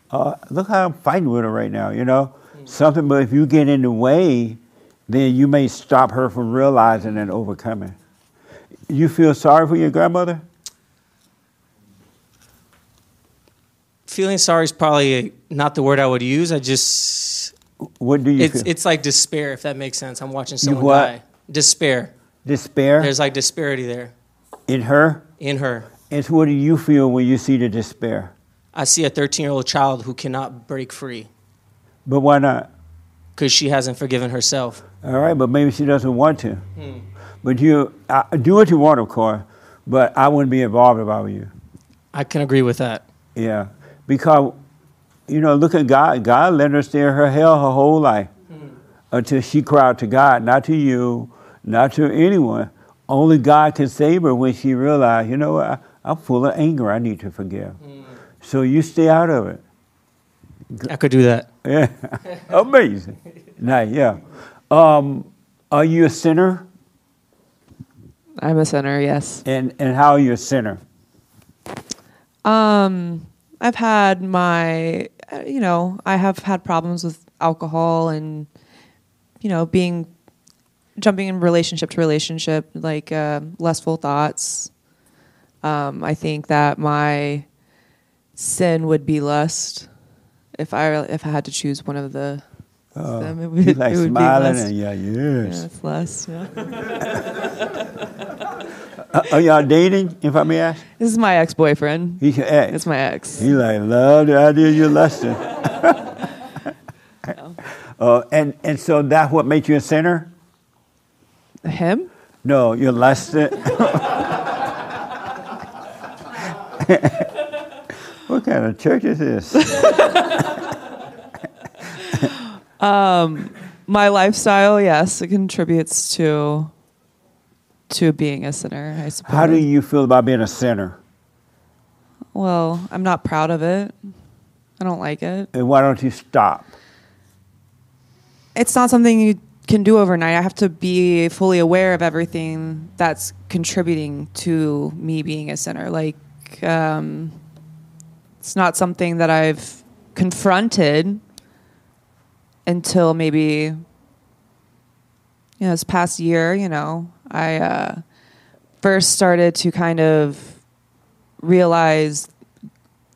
Uh, look how I'm fighting with her right now. You know, something. But if you get in the way, then you may stop her from realizing and overcoming. You feel sorry for your grandmother? Feeling sorry is probably not the word I would use. I just What do you it's feel? it's like despair, if that makes sense. I'm watching someone what? die. Despair. Despair There's like disparity there in her? in her. And so what do you feel when you see the despair? I see a 13 year old child who cannot break free But why not? because she hasn't forgiven herself. All right, but maybe she doesn't want to. Hmm. But you uh, do what you want, of course. But I wouldn't be involved if I were you. I can agree with that. Yeah, because you know, look at God. God let her stay in her hell her whole life until she cried to God, not to you, not to anyone. Only God can save her when she realized, you know what, I, I'm full of anger. I need to forgive. So you stay out of it. I could do that. Yeah, amazing. Nice, yeah. Um, are you a sinner? I'm a sinner, yes. And and how are you a sinner? Um, I've had my, you know, I have had problems with alcohol and, you know, being, jumping in relationship to relationship, like uh, lustful thoughts. Um, I think that my sin would be lust. If I if I had to choose one of the, Oh, it you would, like it would smiling be lust. and yeah, yes. Yeah, it's lust. Yeah. Uh, are y'all dating, if I may ask? This is my ex boyfriend. He's your ex. It's my ex. He like love the idea you're lusting. uh, and and so that's what makes you a sinner? Him? No, you're lusting. what kind of church is this? Um, my lifestyle, yes, it contributes to to being a sinner. I suppose. How do you feel about being a sinner? Well, I'm not proud of it. I don't like it. And why don't you stop? It's not something you can do overnight. I have to be fully aware of everything that's contributing to me being a sinner. Like, um, it's not something that I've confronted until maybe, you know, this past year, you know, I uh, first started to kind of realize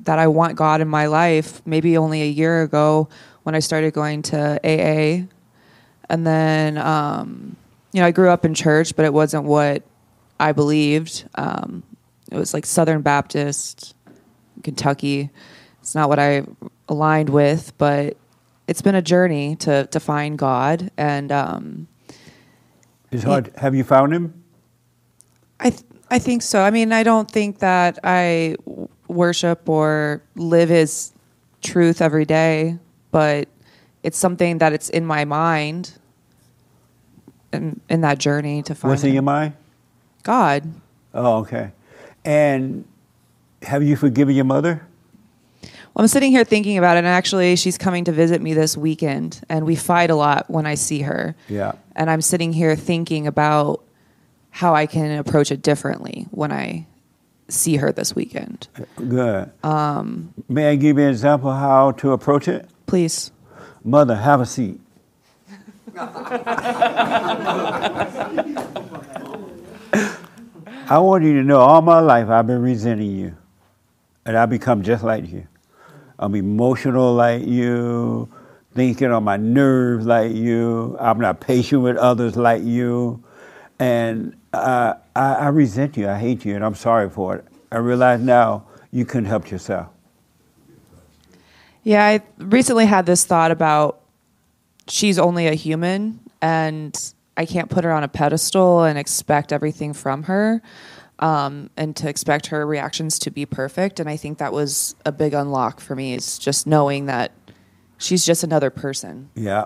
that I want God in my life maybe only a year ago when I started going to AA. And then, um, you know, I grew up in church, but it wasn't what I believed. Um, it was like Southern Baptist, Kentucky. It's not what I aligned with, but it's been a journey to, to find God. And um, It's hard. Have you found him? I th- I think so. I mean, I don't think that I worship or live His truth every day, but it's something that it's in my mind, and in that journey to find What's in Him. your mind? God. Oh, okay. And have you forgiven your mother? Well, I'm sitting here thinking about it, and actually, she's coming to visit me this weekend, and we fight a lot when I see her. Yeah. And I'm sitting here thinking about how I can approach it differently when I see her this weekend. Good. Um, May I give you an example how to approach it? Please. Mother, have a seat. I want you to know all my life I've been resenting you. And I've become just like you. I'm emotional like you, thinking on my nerves like you. I'm not patient with others like you. And I, I resent you. I hate you, and I'm sorry for it. I realize now you couldn't help yourself. Yeah, I recently had this thought about she's only a human and I can't put her on a pedestal and expect everything from her um, and to expect her reactions to be perfect. And I think that was a big unlock for me is just knowing that she's just another person. Yeah.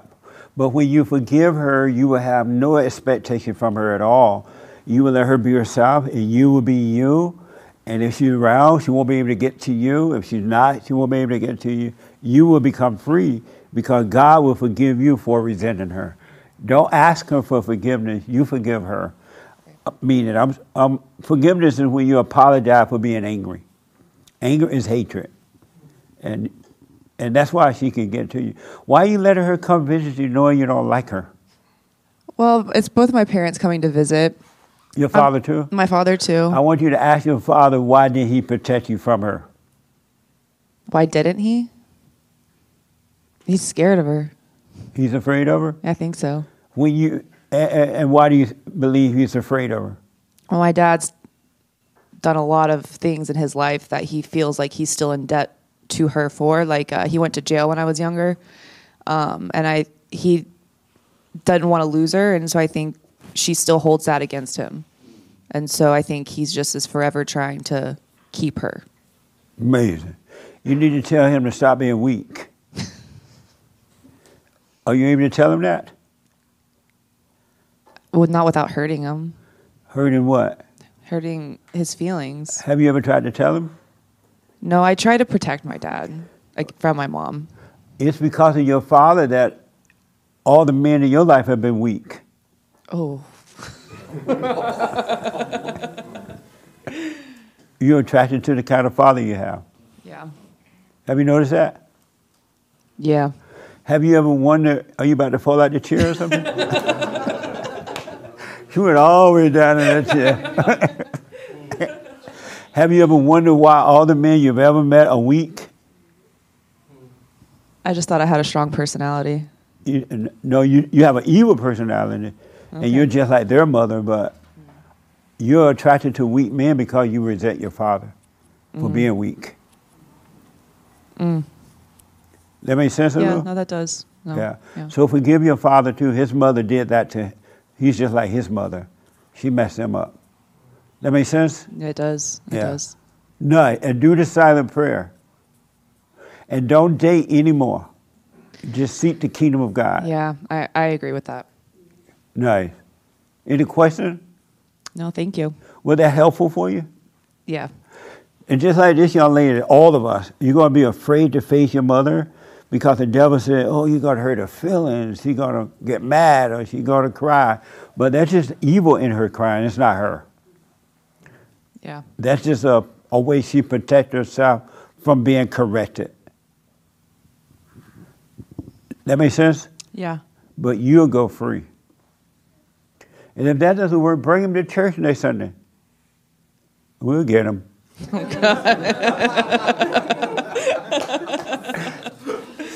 But when you forgive her, you will have no expectation from her at all. You will let her be herself, and you will be you. And if she's around, she won't be able to get to you. If she's not, she won't be able to get to you. You will become free because God will forgive you for resenting her. Don't ask her for forgiveness. You forgive her. Meaning, I'm, um, forgiveness is when you apologize for being angry. Anger is hatred. And and that's why she can get to you. Why are you letting her come visit you knowing you don't like her? Well, it's both my parents coming to visit. Your father too? My father too. I want you to ask your father why did he protect you from her? Why didn't he? He's scared of her. He's afraid of her? I think so. When you and, and why do you believe he's afraid of her? Well, my dad's done a lot of things in his life that he feels like he's still in debt to her for. Like uh, he went to jail when I was younger, um, and I he doesn't want to lose her, and so I think she still holds that against him, and so I think he's just is forever trying to keep her. Amazing. You need to tell him to stop being weak. Are you able to tell him that? Well, not without hurting him, Hurting what? hurting his feelings. Have you ever tried to tell him? No, I try to protect my dad, like from my mom. It's because of your father that all the men in your life have been weak. Oh. You're attracted to the kind of father you have. Yeah. Have you noticed that? Yeah. Have you ever wondered, are you about to fall out the chair or something? she went all the way down in that chair. Have you ever wondered why all the men you've ever met are weak? I just thought I had a strong personality. You, no, you, you have an evil personality, and you're just like their mother, but you're attracted to weak men because you resent your father for Mhm. being weak. Mm. That makes sense? Yeah, no, that does. No, yeah. yeah. So forgive your father too. His mother did that to. He's just like his mother. She messed him up. That makes sense. It does. It Yeah. does. No, and do the silent prayer. And don't date anymore. Just seek the kingdom of God. Yeah, I, I agree with that. Nice. Any question? No, thank you. Was that helpful for you? Yeah. And just like this young lady, all of us, you're going to be afraid to face your mother because the devil said, oh, you're going to hurt her feelings. She's going to get mad or she's going to cry. But that's just evil in her crying. It's not her. Yeah. That's just a, a way she protects herself from being corrected. That makes sense? Yeah. But you'll go free. And if that doesn't work, bring him to church next Sunday. We'll get him.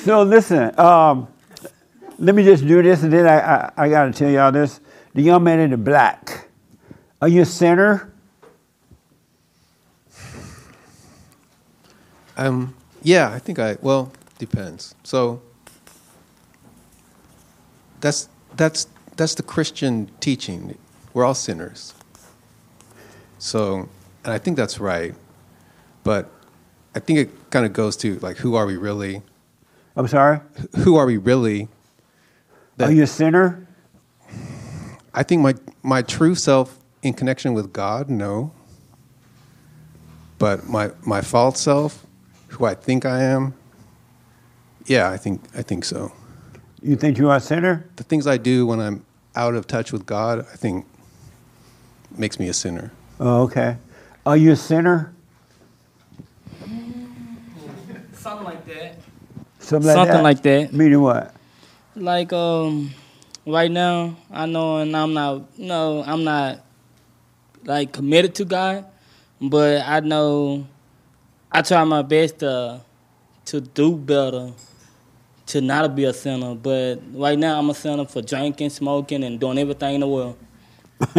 So listen, um, let me just do this, and then I, I, I got to tell y'all this. The young man in the black, are you a sinner? Um, yeah, I think I. Well, depends. So that's that's that's the Christian teaching. We're all sinners. So, and I think that's right, but I think it kind of goes to like, who are we really? I'm sorry. Who are we really? Are you a sinner? I think my my true self in connection with God, no. But my my false self, who I think I am, yeah, I think I think so. You think you are a sinner? The things I do when I'm out of touch with God, I think makes me a sinner. Oh, okay. Are you a sinner? Something like that. Something like Something that? like that. Meaning what? Like um, right now I know, and I'm not. No, I'm not like committed to God, but I know I try my best to to do better, to not be a sinner. But right now, I'm a sinner for drinking, smoking, and doing everything in the world.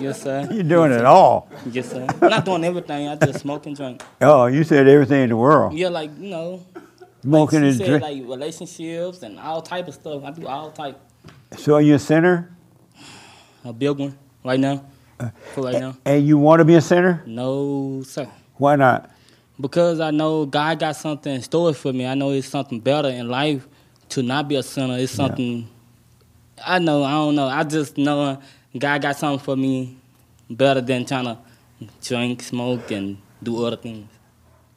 yes, sir. You're doing Yes, it all. Yes, sir. I'm not doing everything. I just smoke and drink. Oh, you said everything in the world. Yeah, like you know, Smoking like and drink. like relationships and all type of stuff. I do all type. So are you a sinner? A big one right now. Uh, for right now. And you want to be a sinner? No, sir. Why not? Because I know God got something in store for me. I know it's something better in life to not be a sinner. It's something I know, I don't know. I just know God got something for me better than trying to drink, smoke, and do other things.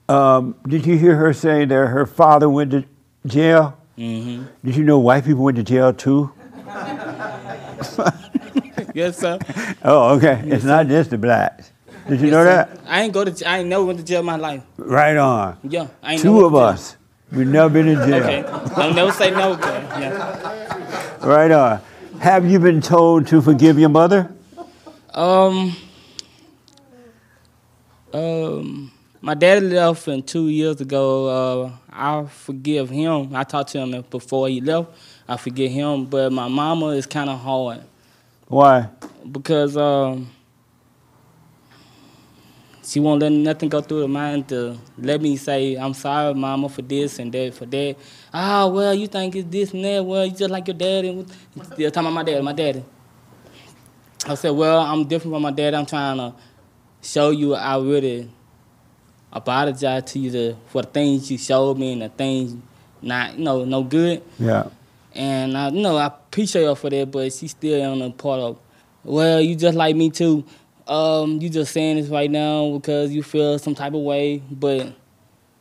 Um, did you hear her say that her father went to jail? hmm Did you know white people went to jail too? yes, sir. Oh, okay. It's not just the blacks. Did you Yes, know sir. that? I ain't go to. I ain't never went to jail in my life. Right on. Yeah, I ain't Two of us. We've never been in jail. Okay, don't never say no. Yeah. Right on. Have you been told to forgive your mother? Um. Um. My daddy left and two years ago. Uh, I forgive him. I talked to him before he left. I forgive him, but my mama is kind of hard Why? because um, she won't let nothing go through her mind to let me say I'm sorry, mama, for this and that for that. Ah, well, you think it's this and that. Well, you just like your daddy. They're talking about my daddy, my daddy. I said, well, I'm different from my dad. I'm trying to show you I really apologize to you to, for the things you showed me and the things not, you know, no good. Yeah. And I, you know, I appreciate her for that, but she's still on the part of, well, you just like me too. Um, you just saying this right now because you feel some type of way, but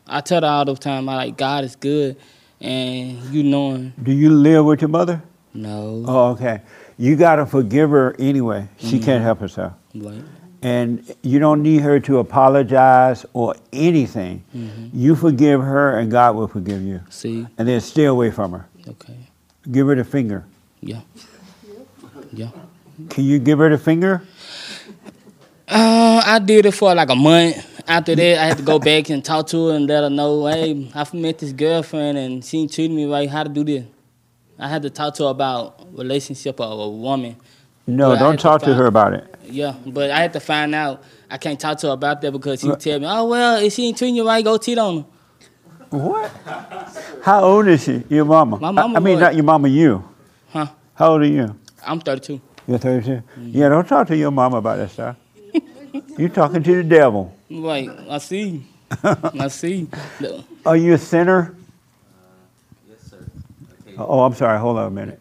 I tell her all the time, I like God is good, and you knowing. Do you live with your mother? No. Oh, okay. You got to forgive her anyway. She Mhm. can't help herself. Right. And you don't need her to apologize or anything. Mm-hmm. You forgive her, and God will forgive you. See. And then stay away from her. Okay. Give her the finger. Yeah. Yeah. Can you give her the finger? Uh, I did it for like a month. After that, I had to go back and talk to her and let her know, hey, I've met this girlfriend and she ain't treating me right. How to do this? I had to talk to her about relationship of a woman. No, But don't to talk to her about it. Yeah, but I had to find out. I can't talk to her about that because she would tell me, oh well, if she ain't treating you right, go cheat on her. What? How old is she? Your mama? My mama I, I mean, was- not your mama, you. Huh? How old are you? I'm 32. You're 32? Mm-hmm. Yeah, don't talk to your mama about that stuff. You're talking to the devil. Right, I see. I see. Look, Are you a sinner? Yes, sir. Oh, I'm sorry. Hold on a minute.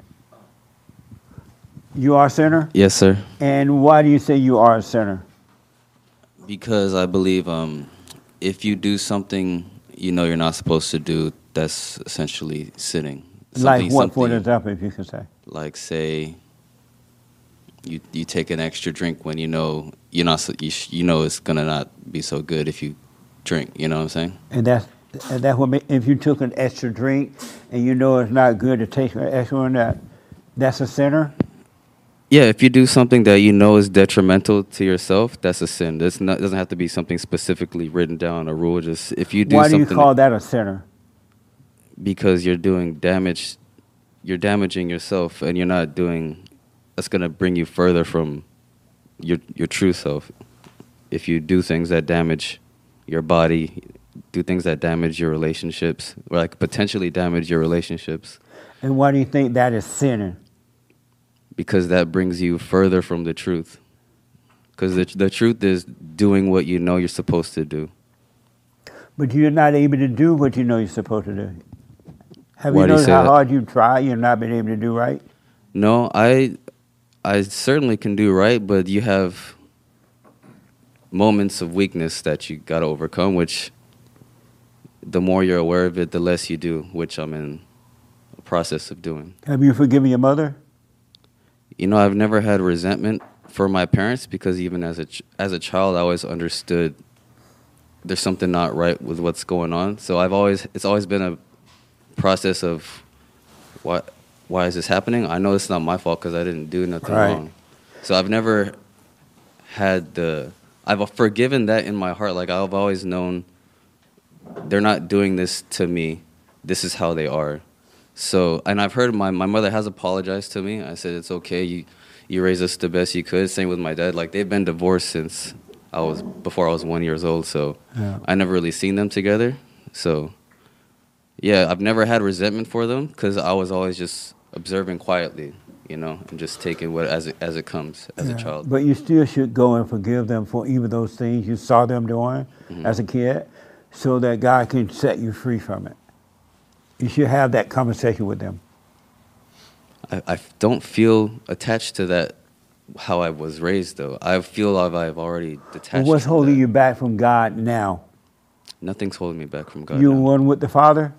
You are a sinner? Yes, sir. And why do you say you are a sinner? Because I believe um, if you do something you know you're not supposed to do, that's essentially sinning. like what, for example, if you can say? Like say you you take an extra drink when you know you're not so- you, sh- you know it's gonna not be so good if you drink. You know what I'm saying? And that's and that what if you took an extra drink and you know it's not good to take an extra one, that that's a sinner. Yeah, if you do something that you know is detrimental to yourself, that's a sin. This not doesn't have to be something specifically written down a rule. Just if you do Why do something you call that a sinner? because you're doing damage, you're damaging yourself, and you're not doing. That's gonna bring you further from your your true self. If you do things that damage your body, do things that damage your relationships, or like potentially damage your relationships, And why do you think that is sinning? because that brings you further from the truth. Because the the truth is doing what you know you're supposed to do. But you're not able to do what you know you're supposed to do. Have Why you do you noticed how that? hard you try? You've not been able to do right. No, I I certainly can do right, but you have moments of weakness that you got to overcome which the more you're aware of it, the less you do, which I'm in a process of doing. Have you forgiven your mother? You know, I've never had resentment for my parents because even as a ch- as a child, I always understood there's something not right with what's going on. So I've always it's always been a process of why why is this happening? I know it's not my fault because I didn't do nothing Right. wrong. So I've never had the I've forgiven that in my heart. Like I've always known they're not doing this to me. This is how they are. So, and I've heard my, my mother has apologized to me. I said, it's okay. You, you raised us the best you could. Same with my dad. Like, they've been divorced since I was, before I was one years old. So, Yeah. I never really seen them together. So, yeah, I've never had resentment for them because I was always just observing quietly, you know, and just taking what as it, as it comes as Yeah. a child. But you still should go and forgive them for even those things you saw them doing Mhm. as a kid, so that God can set you free from it. You should have that conversation with them. I, I don't feel attached to that how I was raised though. I feel like I've already Well, detached. what's from holding that. you back from God now? Nothing's holding me back from God. you now. one with the Father?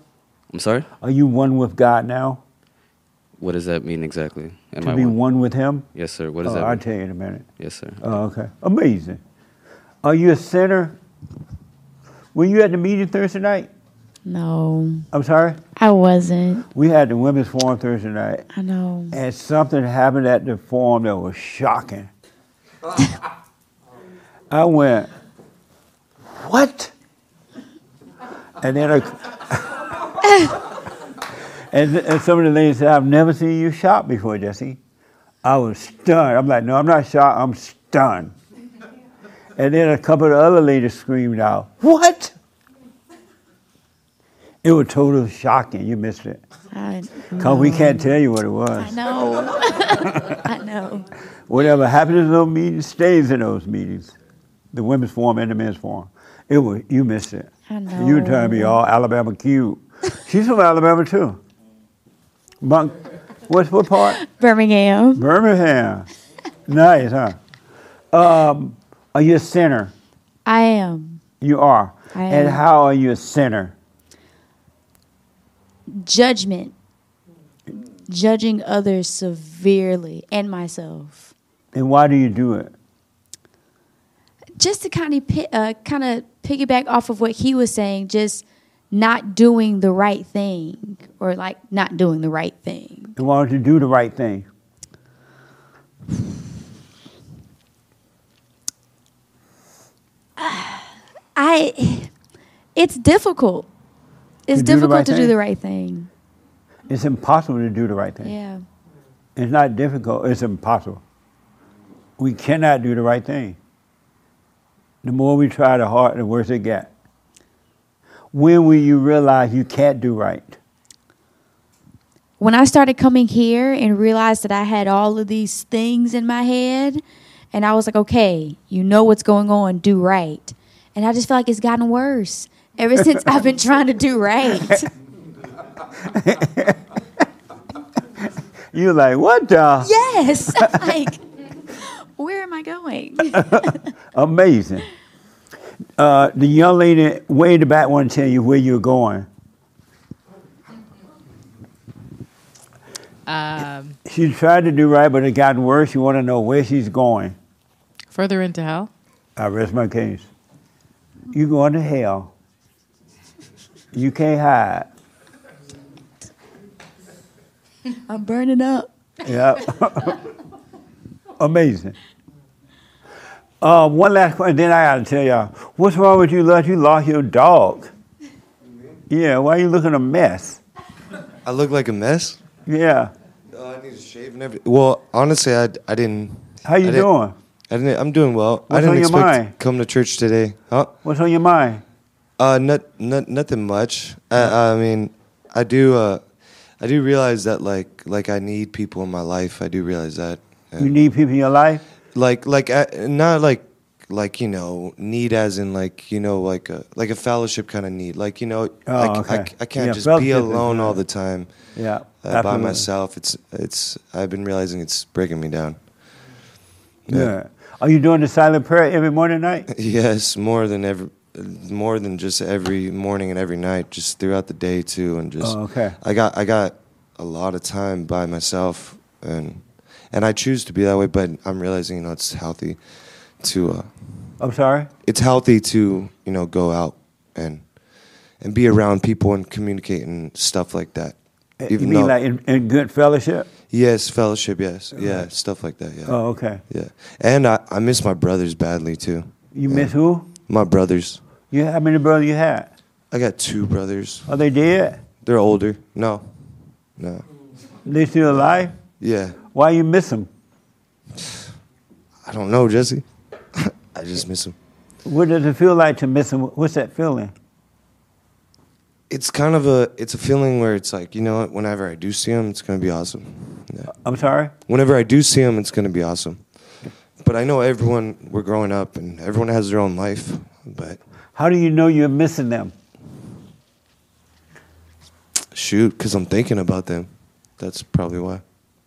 I'm sorry. Are you one with God now? What does that mean exactly? Am to I be one? one with Him? Yes, sir. What does oh, that I'll tell you in a minute. Yes, sir. Oh, okay. Amazing. Are you a sinner? Were you at the meeting Thursday night? No, I'm sorry? I wasn't. We had the women's forum Thursday night. I know. And something happened at the forum that was shocking. I went, what? And then I, and, and some of the ladies said, I've never seen you shop before, Jesse. I was stunned. I'm like, no, I'm not shocked. I'm stunned. And then a couple of the other ladies screamed out, what? It was totally shocking. You missed it. I, Because we can't tell you what it was. I know. I know. Whatever happens in those meetings stays in those meetings. The women's forum and the men's forum. It was you missed it. I know. You were trying to be all Alabama cute. She's from Alabama too. Monk, what's what part? Birmingham. Birmingham. nice, huh? Um, are you a sinner? I am. You are. I am. And how are you a sinner? Judgment. Judging others severely and myself. And why do you do it? Just to kind of uh, kind of piggyback off of what he was saying, just not doing the right thing or like not doing the right thing. And why don't you do the right thing? I it's difficult. It's To do the difficult right to do the right thing. It's impossible to do the right thing. Yeah. It's not difficult, it's impossible. We cannot do the right thing. The more we try, the harder, the worse it gets. When will you realize you can't do right? when I started coming here and realized that I had all of these things in my head, and I was like, okay, you know what's going on, do right. And I just feel like it's gotten worse ever since I've been trying to do right. You're like, what the? yes. I'm like, where am I going? Amazing. Uh, the young lady way in the back want to tell you where you're going. Um, She tried to do right, but it gotten worse. You want to know where she's going. further into hell. I rest my case. You going to hell. You can't hide. I'm burning up. Yeah. Amazing. Uh, one last question, then I gotta tell y'all. What's wrong with you, Lud? You lost your dog. Yeah, why are you looking a mess? I look like a mess. Yeah. Oh, I need to shave and everything. Well, honestly, I, I didn't. How you I didn't- doing? I didn't. I'm doing well. I What's didn't on your expect mind? to come to church today. Huh? What's on your mind? Uh, not, not nothing much. I, I mean, I do. Uh, I do realize that like like I need people in my life. I do realize that. You need people in your life? Like like uh, not like like you know need as in like you know like a like a fellowship kind of need. Like you know Oh, I, I, okay. I can't Yeah, just be alone all the time. Yeah, uh, by myself. It's it's. I've been realizing it's breaking me down. Yeah. Are you doing the silent prayer every morning and night? Yes, more than every, more than just every morning and every night, just throughout the day too, and just. Oh, okay. I got I got a lot of time by myself, and and I choose to be that way, but I'm realizing you know it's healthy to. Uh, I'm sorry. It's healthy to you know go out and and be around people and communicate and stuff like that. Eh, you mean like in, in good fellowship? Yes, fellowship. Yes, yeah, stuff like that. Yeah. Oh, okay. Yeah, and I, I miss my brothers badly too. You miss who? My brothers. You how many brothers you had? I got two brothers. Are they dead? They're older. No, no. They still alive? Yeah. Why you miss them? I don't know, Jesse. I just miss them. What does it feel like to miss them? What's that feeling? It's kind of a it's a feeling where it's like you know what. Whenever I do see them, it's gonna be awesome. Yeah. I'm sorry. Whenever I do see them, it's gonna be awesome. But I know everyone. We're growing up, and everyone has their own life. But How do you know you're missing them? shoot, because I'm thinking about them. That's probably why.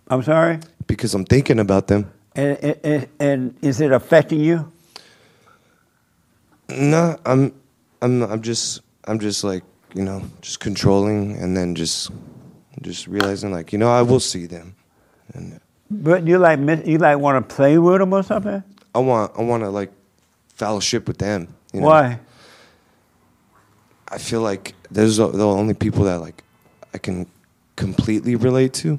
I'm sorry. Because I'm thinking about them. And, and, and is it affecting you? No, I'm, I'm, I'm just, I'm just like, you know, just controlling, and then just, just realizing, like, you know, I will see them. But you like you like want to play with them or something? I want, I want to like, fellowship with them. You know? Why? I feel like those are the only people that like, I can completely relate to.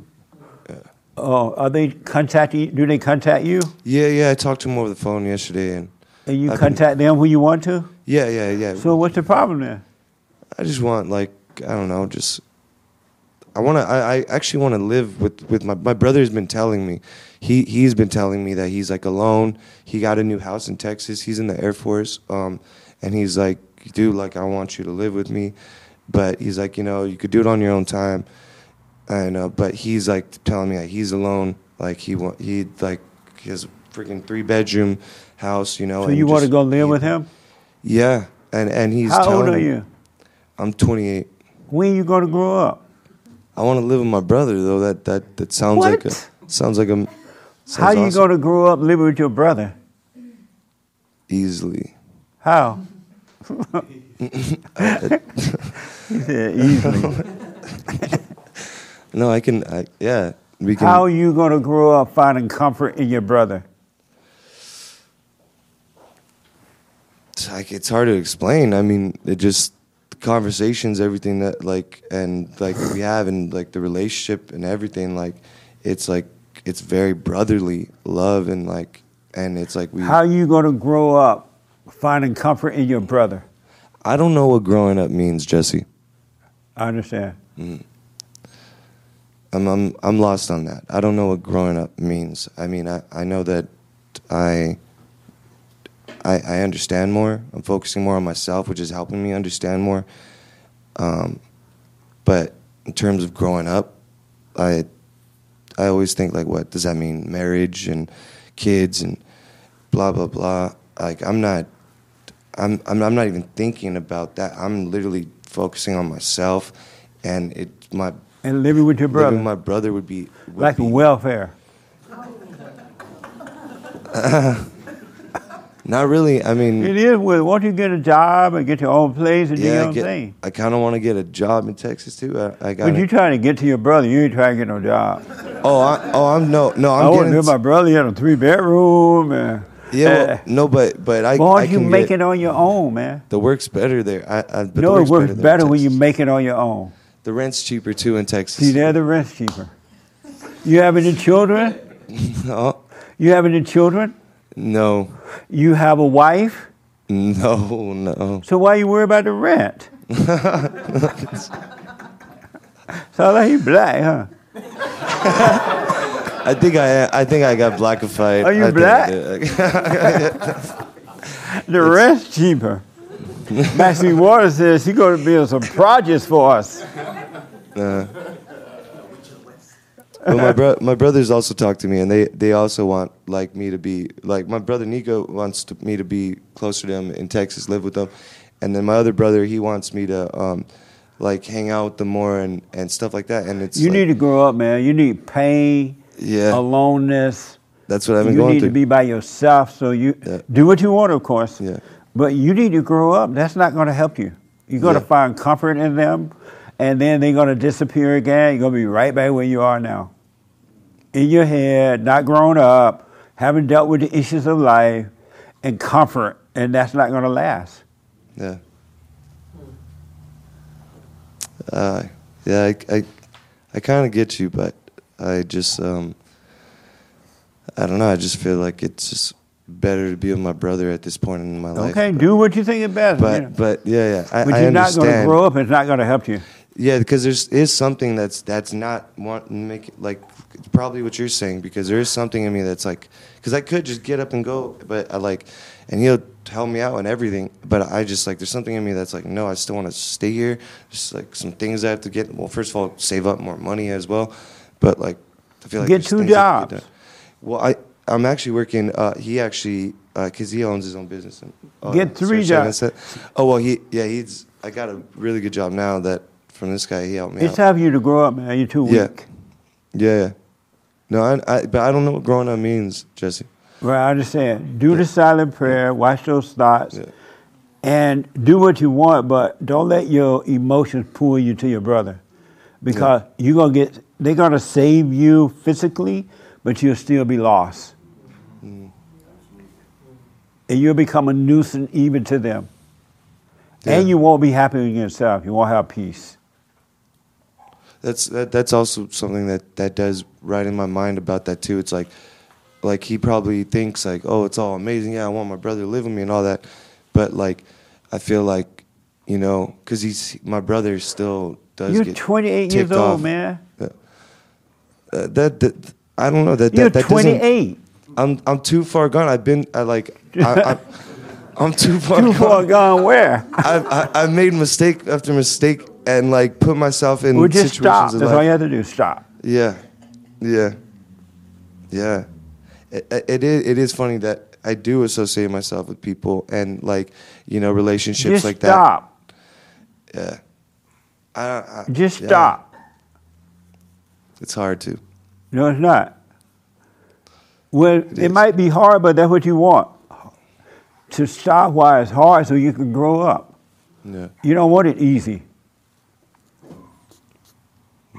Oh, are they contacting? you? Do they contact you? Yeah, yeah. I talked to him over the phone yesterday, and And you I've been- contact them when you want to? Yeah, yeah, yeah. So what's the problem there? I just want like I don't know, just I want to. I, I actually want to live with with my my brother's been telling me. He he's been telling me that he's like alone. He got a new house in Texas. He's in the Air Force. Um, and he's like, dude, like I want you to live with me, but he's like, you know, you could do it on your own time. And uh, but he's like telling me like he's alone. Like he want he like he has a freaking three bedroom house. You know. So you want to go live with him? Yeah, and and he's How old telling are me- you? I'm 28. When you going to grow up? I want to live with my brother though. That that that sounds like a sounds like a sounds How you awesome. to grow up living with your brother? easily. How? he easily. no, I can. I, yeah, we can. How are you going to grow up finding comfort in your brother? it's like it's hard to explain. I mean, it just the conversations, everything that like and like we have and like the relationship and everything. Like it's like it's very brotherly love and like and it's like we. How are you going to grow up finding comfort in your brother? I don't know what growing up means, Jesse. I understand. Mm. I'm, I'm I'm lost on that. I don't know what growing up means. I mean, I, I know that I, I I understand more. I'm focusing more on myself, which is helping me understand more. Um, but in terms of growing up, I I always think like, what does that mean? Marriage and kids and blah blah blah. Like I'm not. I'm, I'm I'm not even thinking about that. I'm literally focusing on myself, and it my And living with your brother? Living with my brother would be would like be, welfare. not really. I mean, It is. Well, won't you get a job and get your own place and do your yeah, I, own get, thing? I kind of want to get a job in Texas too. I, I got. But you trying to get to your brother. You ain't trying to get no job. Oh, I, oh, I'm no, no. I I'm want getting. to live with my brother. He had a three bedroom. And, yeah, well, uh, no, but but I. why don't I you can make it on your own, man? The work's better there. I, I, but the no, it works in better when you make it on your own. The rent's cheaper too in Texas. See, there the rent's cheaper. You have any children? no. You have any children? No. You have a wife? No, no. So why you worry about the rent? Sound like you black, huh? I think I I think I got blackified. Are you I black? The rent's cheaper. Maxine Waters says she's going to build some projects for us. Uh, but my bro- my brothers also talk to me, and they, they also want like me to be like my brother Nico wants to, me to be closer to him in Texas, live with them, and then my other brother he wants me to um, like hang out with them more and, and stuff like that. And it's You like, need to grow up, man. You need pain, Yeah. aloneness. That's what I've been you going need to be by yourself. So you do what you want, of course. Yeah. But you need to grow up. That's not going to help you. You're going to find comfort in them, and then they're going to disappear again. You're going to be right back where you are now. In your head, not grown up, haven't dealt with the issues of life, and comfort, and that's not going to last. Yeah. Uh, yeah, I, I, I kind of get you, but I just, um, I don't know. I just feel like it's just, better to be with my brother at this point in my life. Okay, do what you think is best. But know. but yeah, yeah. I, but you're not going to grow up. And it's not going to help you. Yeah, because there's is something that's that's not want make like it's probably what you're saying because there is something in me that's like because I could just get up and go, but I like and he'll help me out and everything, but I just like there's something in me that's like no, I still want to stay here. Just like some things I have to get. Well, first of all, save up more money as well, but like I feel like Get two things that can be jobs. Well, I I'm actually working. Uh, he actually because he owns his own business. And, uh, Get three jobs. Oh well, he yeah he's. I got a really good job now that from this guy. He helped me. It's out. time for you to grow up, man. You're too Yeah. weak. Yeah, yeah. No, I, I, but I don't know what growing up means, Jesse. Right, I understand. Do the silent prayer, watch those thoughts, and do what you want, but don't let your emotions pull you to your brother. Because you're gonna get they're gonna save you physically, but you'll still be lost. Mm. And you'll become a nuisance even to them. And you won't be happy in yourself. You won't have peace. That's that, that's also something that that does right in my mind about that too. It's like, like he probably thinks like, oh, it's all amazing. Yeah, I want my brother to live with me and all that, but like, I feel like, you know, because he's my brother still does. You're get 28 years old, off. man. Uh, that, that I don't know that You're that, that 28. I'm I'm too far gone. I've been I like I, I, I'm too far. Too far gone where? I've I, I've made mistake after mistake and like put myself in just situations stop. That's all you have to do. Stop. Yeah, yeah, yeah. It, it is. It is funny that I do associate myself with people and like you know relationships Just like stop. that. Yeah. I, I, Just yeah. stop. It's hard to. No, it's not. Well, it, might be hard, but that's what you want. To stop while it's hard so you can grow up. Yeah. You don't want it easy.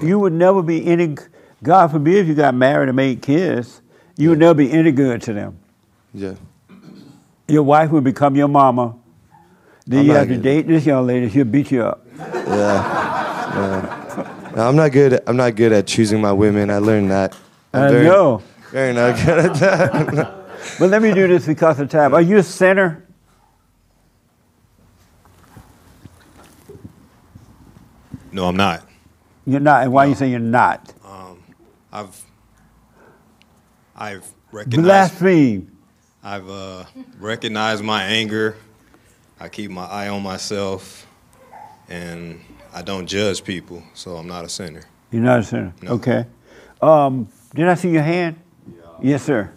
You would never be any, God forbid if you got married and made kids, you would never be any good to them. Yeah. Your wife would become your mama. Then I'm you have to date this young lady, she'll beat you up. Yeah. yeah. No, I'm not good. At, I'm not good at choosing my women. I learned that. I'm I very, know. Very not good at that. But let me do this because of time. Are you a sinner? No, I'm not. You're not. And why you say you're not? Um, I've I've recognized Blaspheme. I've uh, recognized my anger. I keep my eye on myself, and I don't judge people. So I'm not a sinner. You're not a sinner. Okay. Um, did I see your hand? Yes, sir.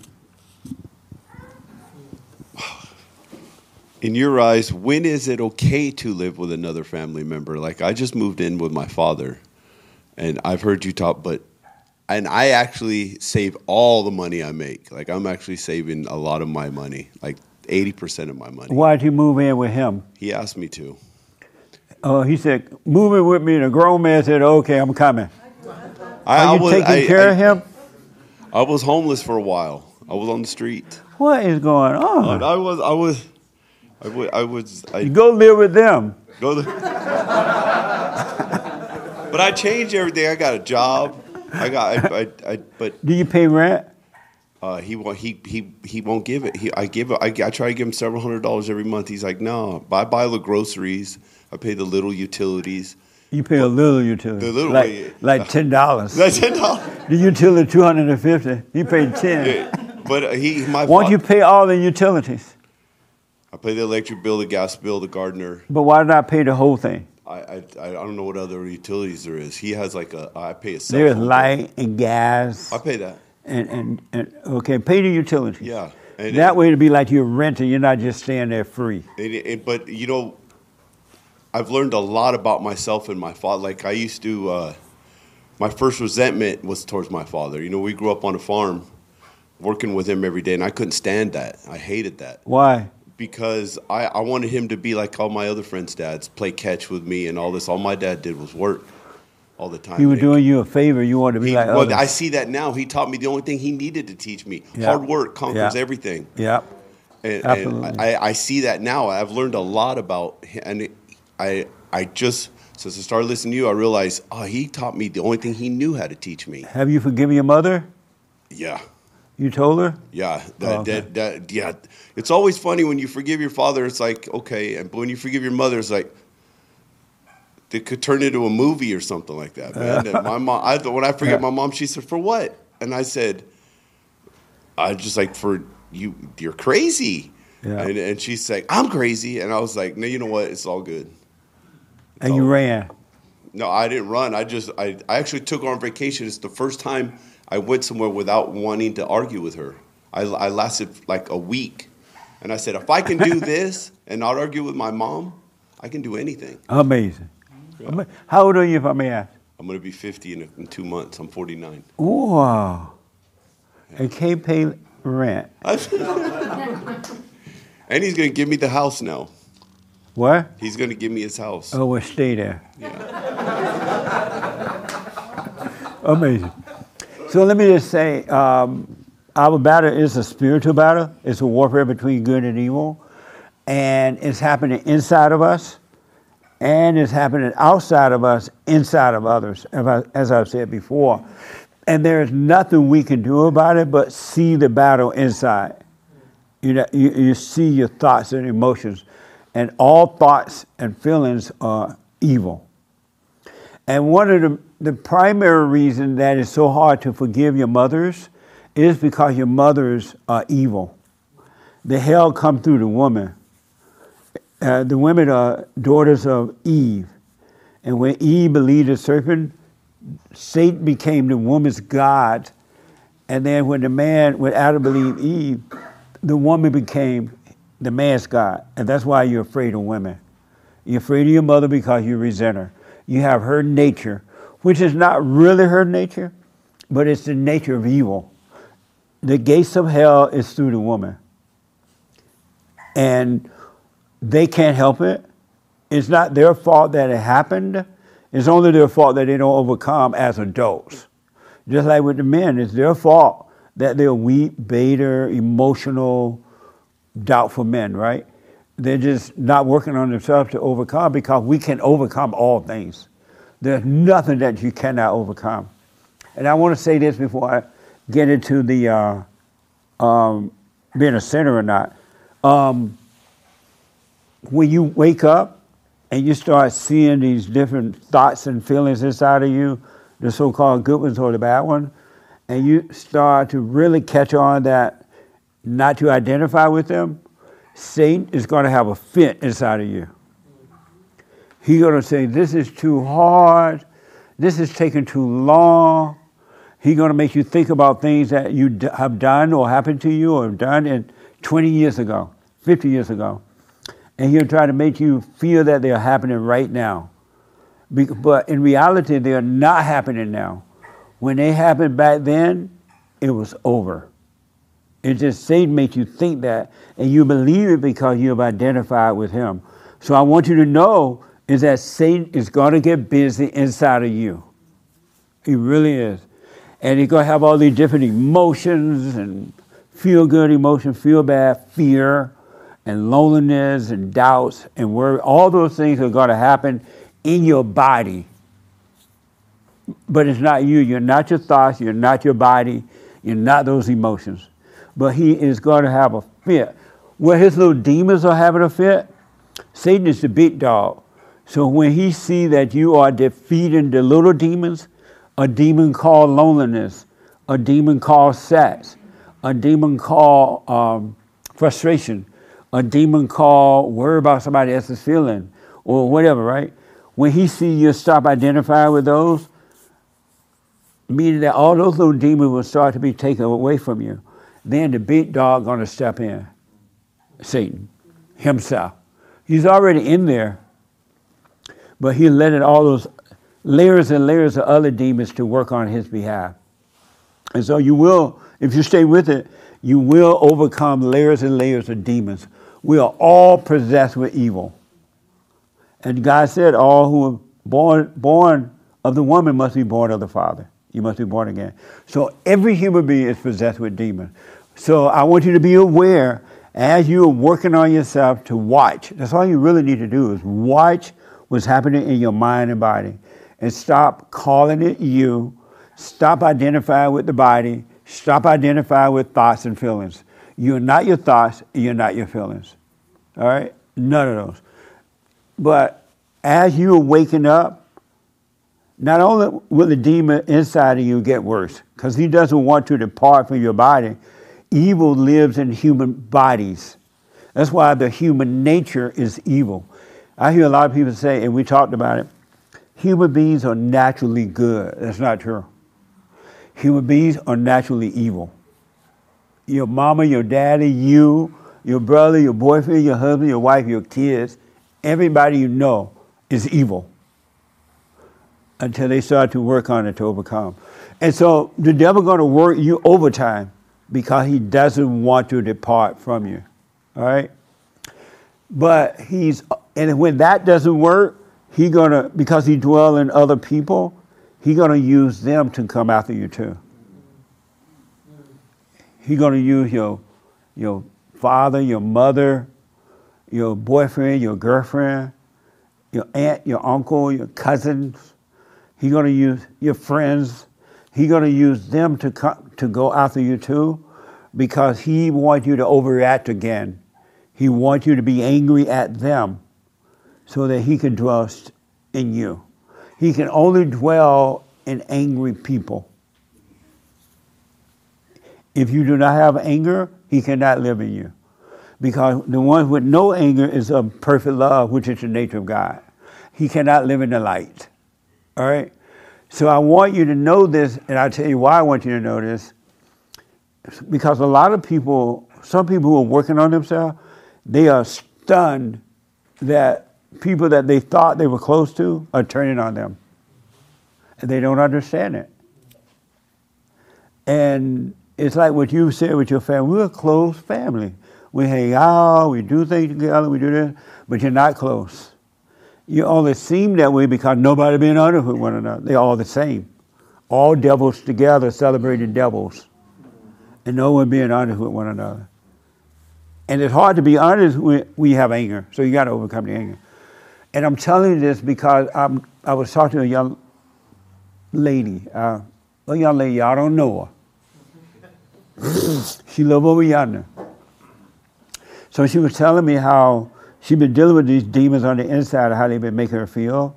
in your eyes, when is it okay to live with another family member? Like I just moved in with my father, and I've heard you talk, but and I actually save all the money I make. Like I'm actually saving a lot of my money, like eighty percent of my money. Why did you move in with him? He asked me to. Oh, he said, move in with me. And a grown man said, okay, I'm coming. I, Are I you was- taking I- care I- of him? I was homeless for a while. I was on the street. What is going on? I was. I was. I was. I was. I, You go live with them. Go the- but I changed everything. I got a job. I got. I. I, I but Do you pay rent? uh, he won't. He he he won't give it. He. I give it. I, I try to give him several hundred dollars every month. He's like, no. I buy the groceries. I pay the little utilities. You pay a little utility. The little- like, like ten dollars. Like $10. The utility two hundred and fifty. He paid ten. But uh, he. My. Why don't you pay all the utilities? I pay the electric bill, the gas bill, the gardener. But why did I pay the whole thing? I, I, I don't know what other utilities there is. He has like a. I pay a cell There's phone bill. light and gas. I pay that. And, and, and okay, pay the utilities. Yeah. And- that way it'd be like you're renting. You're not just staying there free. But you know, I've learned a lot about myself and my father. Like I used to, uh, my first resentment was towards my father. You know, we grew up on a farm, working with him every day, and I couldn't stand that. I hated that Why? because I, I wanted him to be like all my other friends' dads, play catch with me and all this. All my dad did was work all the time. He was doing you a favor. You wanted to be like well, others. I see that now. He taught me the only thing he needed to teach me: Yeah. hard work conquers Yeah. everything. Yep. And, and Absolutely. I, I see that now. I've learned a lot about and I I just since I started listening to you, I realized oh, he taught me the only thing he knew how to teach me. Have you forgiven your mother? Yeah, You told her? Yeah, that, Oh, okay. that, that, yeah. It's always funny when you forgive your father. It's like okay, and but when you forgive your mother, it's like it could turn into a movie or something like that. Man, And my mom, I, when I forget my mom, she said, "For what?" And I said, "I just like for you. You're crazy." Yeah. And, and she's like, "I'm crazy," and I was like, "No, you know what? It's all good." And you oh. ran. No, I didn't run. I just I, I actually took her on vacation. It's the first time I went somewhere without wanting to argue with her. I, I lasted like a week, and I said, if I can do this and not argue with my mom, I can do anything. Amazing. Ama- How old are you, if I may ask? I'm gonna be 50 in, in two months. I'm 49. Wow. And can't pay rent. and he's gonna give me the house now. What? He's gonna give me his house. Oh, we'll stay there. Yeah. Amazing. So let me just say, um, our battle is a spiritual battle. It's a warfare between good and evil, and it's happening inside of us, and it's happening outside of us, inside of others, as I- as I've said before. And there is nothing we can do about it but see the battle inside. You know, you, you see your thoughts and emotions, and all thoughts and feelings are evil. And one of the, the primary reason that it's so hard to forgive your mothers is because your mothers are evil. The hell come through the woman. Uh, the women are daughters of Eve. And when Eve believed the serpent, Satan became the woman's God. And then when the man, when Adam believed Eve, the woman became the man's God. And that's why you're afraid of women. You're afraid of your mother because you resent her. You have her nature, which is not really her nature, but it's the nature of evil. The gates of hell is through the woman. And they can't help it. It's not their fault that it happened. It's only their fault that they don't overcome as adults. Just like with the men, it's their fault that they're weak, beta, emotional, doubtful men, right? They're just not working on themselves to overcome because we can overcome all things. There's nothing that you cannot overcome. And I want to say this before I get into the uh, um, being a sinner or not. Um, when you wake up and you start seeing these different thoughts and feelings inside of you, the so called good ones or the bad ones, and you start to really catch on that not to identify with them, Satan is going to have a fit inside of you. He's going to say, This is too hard. This is taking too long. He's going to make you think about things that you d- have done or happened to you or have done in 20 years ago, 50 years ago. And he'll try to make you feel that they're happening right now. Be- But in reality, they're not happening now. When they happened back then, it was over. It just Satan makes you think that, and you believe it because you have identified with him. So I want you to know is that Satan is going to get busy inside of you. He really is. And he's going to have all these different emotions and feel good emotion, feel bad, fear, and loneliness and doubts and worry. All those things are going to happen in your body. But it's not you. You're not your thoughts. You're not your body. You're not those emotions. But he is going to have a fit. Where his little demons are having a fit, Satan is the big dog. So when he see that you are defeating the little demons, a demon called loneliness, a demon called sex, a demon called um, frustration, a demon called worry about somebody else's feeling, or whatever, right? When he see you stop identifying with those, meaning that all those little demons will start to be taken away from you. Then the big dog gonna step in, Satan, himself. He's already in there, but he letting all those layers and layers of other demons to work on his behalf. And so you will, if you stay with it, you will overcome layers and layers of demons. We are all possessed with evil. And God said, all who are born, born of the woman must be born of the Father. You must be born again. So every human being is possessed with demons. So I want you to be aware as you are working on yourself to watch. That's all you really need to do is watch what's happening in your mind and body. And stop calling it you. Stop identifying with the body. Stop identifying with thoughts and feelings. You're not your thoughts, you're not your feelings. All right? None of those. But as you are waking up, not only will the demon inside of you get worse, because he doesn't want to depart from your body, evil lives in human bodies. That's why the human nature is evil. I hear a lot of people say, and we talked about it, human beings are naturally good. That's not true. Human beings are naturally evil. Your mama, your daddy, you, your brother, your boyfriend, your husband, your wife, your kids, everybody you know is evil until they start to work on it to overcome. And so the devil going to work you overtime because he doesn't want to depart from you. All right? But he's and when that doesn't work, he to because he dwell in other people, he to use them to come after you too. He to use your your father, your mother, your boyfriend, your girlfriend, your aunt, your uncle, your cousins. He's going to use your friends. He's going to use them to to go after you too, because he wants you to overreact again. He wants you to be angry at them, so that he can dwell in you. He can only dwell in angry people. If you do not have anger, he cannot live in you. Because the one with no anger is of perfect love, which is the nature of God. He cannot live in the light. All right? So I want you to know this, and I'll tell you why I want you to know this. Because a lot of people, some people who are working on themselves, they are stunned that people that they thought they were close to are turning on them. And they don't understand it. And it's like what you said with your family. We're a close family. We hang out, we do things together, we do this, but you're not close. You only seem that way because nobody being honest with one another. They're all the same. All devils together celebrating devils. And no one being honest with one another. And it's hard to be honest when we have anger. So you got to overcome the anger. And I'm telling you this because I'm, I was talking to a young lady, uh, a young lady, I don't know her. she live over yonder. So she was telling me how she'd been dealing with these demons on the inside of how they've been making her feel.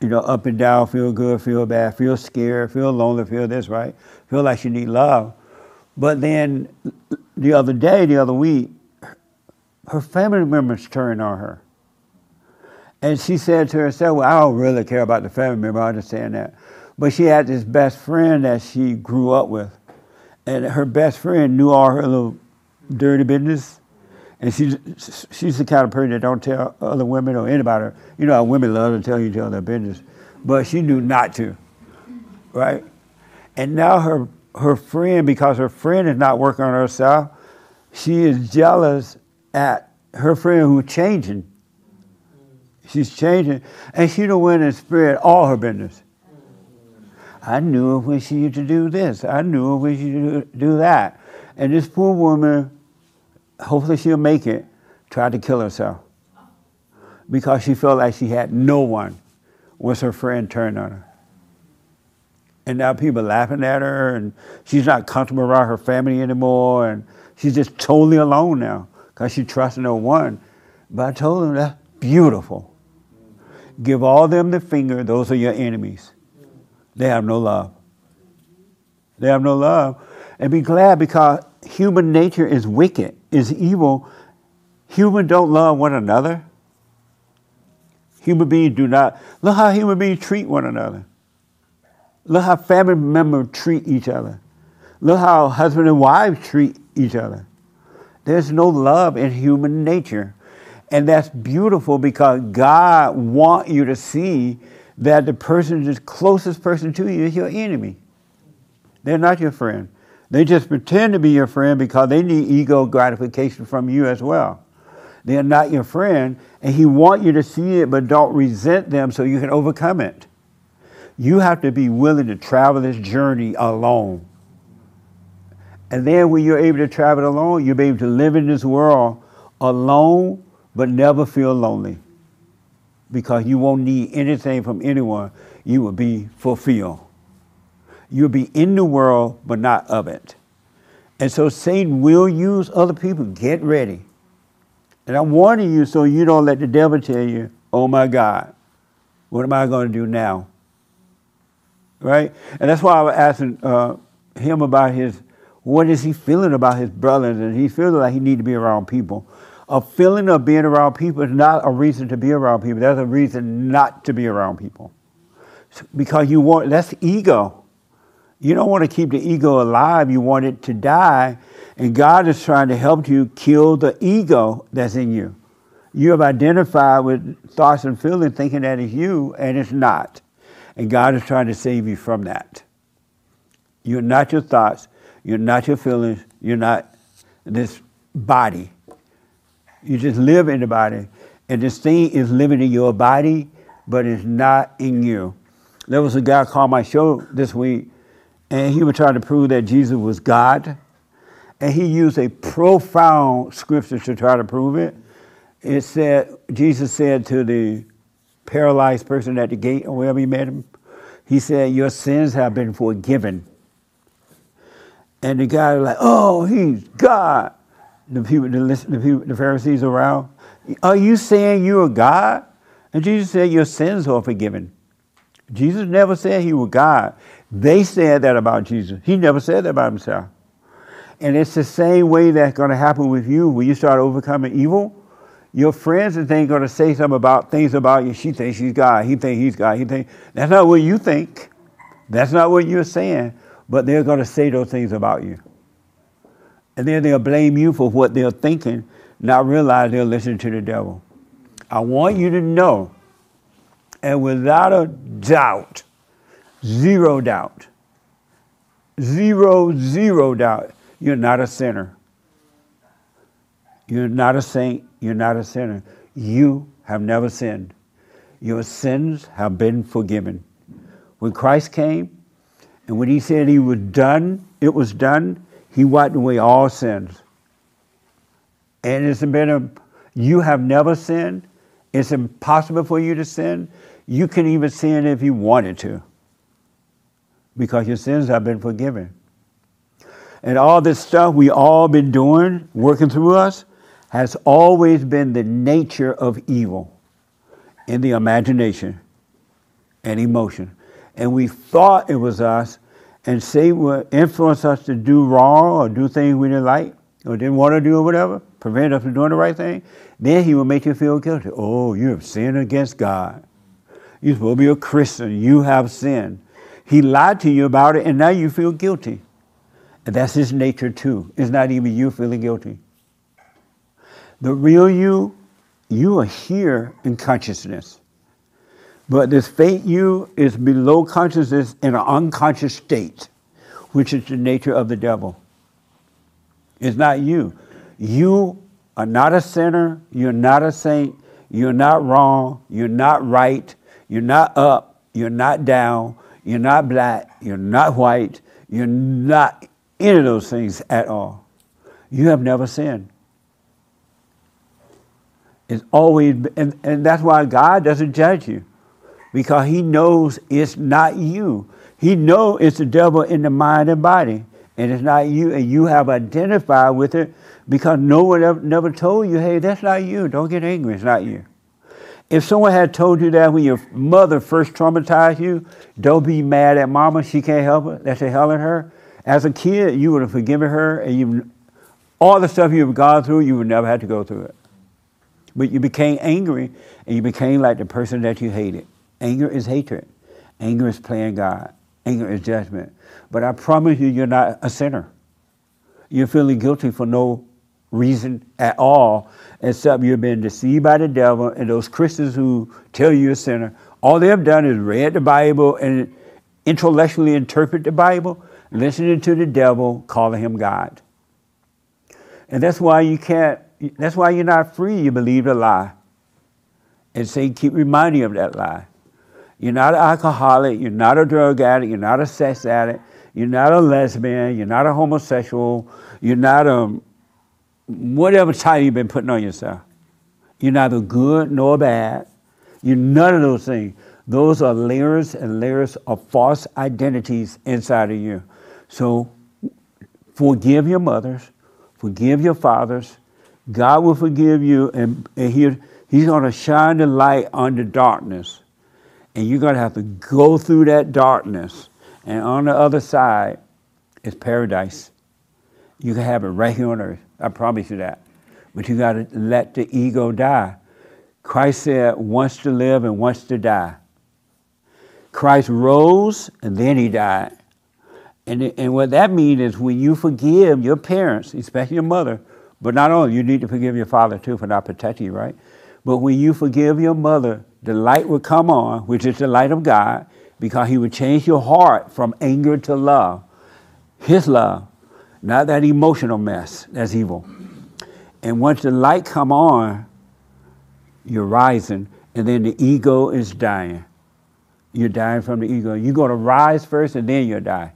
You know, up and down, feel good, feel bad, feel scared, feel lonely, feel this, right? Feel like she need love. But then the other day, the other week, her family members turned on her. And she said to herself, Well, I don't really care about the family member, I understand that. But she had this best friend that she grew up with. And her best friend knew all her little dirty business. And she's, she's the kind of person that don't tell other women or anybody. You know how women love to tell each other business. But she knew not to, right? And now her, her friend, because her friend is not working on herself, she is jealous at her friend who's changing. She's changing. And she don't went and spread all her business. I knew her when she used to do this. I knew her when she used to do that. And this poor woman hopefully she'll make it, tried to kill herself because she felt like she had no one once her friend turned on her. And now people are laughing at her, and she's not comfortable around her family anymore, and she's just totally alone now because she trusts no one. But I told them that's beautiful. Give all them the finger, those are your enemies. They have no love. They have no love. And be glad because human nature is wicked, is evil. human don't love one another. Human beings do not. Look how human beings treat one another. Look how family members treat each other. Look how husband and wife treat each other. There's no love in human nature. And that's beautiful because God wants you to see that the person, the closest person to you, is your enemy. They're not your friend. They just pretend to be your friend because they need ego gratification from you as well. They are not your friend, and He wants you to see it, but don't resent them so you can overcome it. You have to be willing to travel this journey alone. And then when you're able to travel alone, you'll be able to live in this world alone, but never feel lonely. Because you won't need anything from anyone. You will be fulfilled. You'll be in the world, but not of it. And so Satan will use other people. Get ready. And I'm warning you so you don't let the devil tell you, oh my God, what am I going to do now? Right? And that's why I was asking uh, him about his, what is he feeling about his brothers? And he feels like he need to be around people. A feeling of being around people is not a reason to be around people. That's a reason not to be around people. Because you want, that's ego. You don't want to keep the ego alive. You want it to die. And God is trying to help you kill the ego that's in you. You have identified with thoughts and feelings thinking that it's you, and it's not. And God is trying to save you from that. You're not your thoughts. You're not your feelings. You're not this body. You just live in the body. And this thing is living in your body, but it's not in you. There was a guy called my show this week, and he was trying to prove that Jesus was God. And he used a profound scripture to try to prove it. It said, Jesus said to the paralyzed person at the gate or wherever he met him, he said, Your sins have been forgiven. And the guy was like, Oh, he's God. The people, the, the, people, the Pharisees around, Are you saying you're God? And Jesus said, Your sins are forgiven. Jesus never said he was God. They said that about Jesus. He never said that about himself. And it's the same way that's going to happen with you when you start overcoming evil. Your friends things going to say something about things about you. She thinks she's God. He thinks he's God. He thinks that's not what you think. That's not what you're saying. But they're going to say those things about you. And then they'll blame you for what they're thinking, not realize they're listening to the devil. I want you to know, and without a doubt, zero doubt, zero, zero doubt, you're not a sinner. You're not a saint. You're not a sinner. You have never sinned. Your sins have been forgiven. When Christ came, and when he said he was done, it was done, he wiped away all sins. And it's been a, you have never sinned. It's impossible for you to sin. You can even sin if you wanted to because your sins have been forgiven. And all this stuff we all been doing, working through us, has always been the nature of evil in the imagination and emotion. And we thought it was us, and Satan would influence us to do wrong or do things we didn't like or didn't want to do or whatever, prevent us from doing the right thing. Then he would make you feel guilty. Oh, you have sinned against God. You're supposed to be a Christian. You have sinned. He lied to you about it, and now you feel guilty. And that's his nature too. It's not even you feeling guilty. The real you, you are here in consciousness. But this fake you is below consciousness in an unconscious state, which is the nature of the devil. It's not you. You are not a sinner. You're not a saint. You're not wrong. You're not right. You're not up. You're not down. You're not black. You're not white. You're not any of those things at all. You have never sinned. It's always, and, and that's why God doesn't judge you, because He knows it's not you. He knows it's the devil in the mind and body, and it's not you, and you have identified with it because no one ever, never told you, hey, that's not you. Don't get angry, it's not you. If someone had told you that when your mother first traumatized you, don't be mad at mama, she can't help it, that's a hell in her. As a kid, you would have forgiven her, and you, all the stuff you've gone through, you would never have to go through it. But you became angry, and you became like the person that you hated. Anger is hatred. Anger is playing God. Anger is judgment. But I promise you, you're not a sinner. You're feeling guilty for no reason at all, except you've been deceived by the devil and those Christians who tell you a sinner. All they have done is read the Bible and intellectually interpret the Bible, listening to the devil, calling him God. And that's why you can't, that's why you're not free. You believe a lie. And Satan keep reminding you of that lie. You're not an alcoholic, you're not a drug addict, you're not a sex addict, you're not a lesbian, you're not a homosexual, you're not a whatever title you've been putting on yourself. You're neither good nor bad. You're none of those things. Those are layers and layers of false identities inside of you. So forgive your mothers, forgive your fathers. God will forgive you, and, and he, He's going to shine the light on the darkness. And you're going to have to go through that darkness. And on the other side is paradise. You can have it right here on earth. I promise you that. But you got to let the ego die. Christ said, wants to live and wants to die. Christ rose and then he died. And, and what that means is when you forgive your parents, especially your mother, but not only, you need to forgive your father too for not protecting you, right? But when you forgive your mother, the light will come on, which is the light of God, because he would change your heart from anger to love. His love, not that emotional mess that's evil. And once the light come on, you're rising, and then the ego is dying. You're dying from the ego. You're going to rise first, and then you'll die.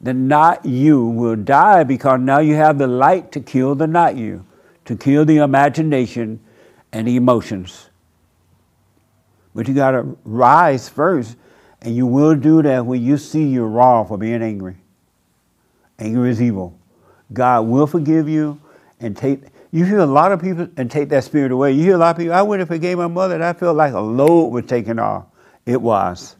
The not you will die because now you have the light to kill the not you, to kill the imagination and the emotions. But you got to rise first, and you will do that when you see you're wrong for being angry. Anger is evil. God will forgive you and take. You hear a lot of people and take that spirit away. You hear a lot of people. I went and forgave my mother, and I felt like a load was taken off. It was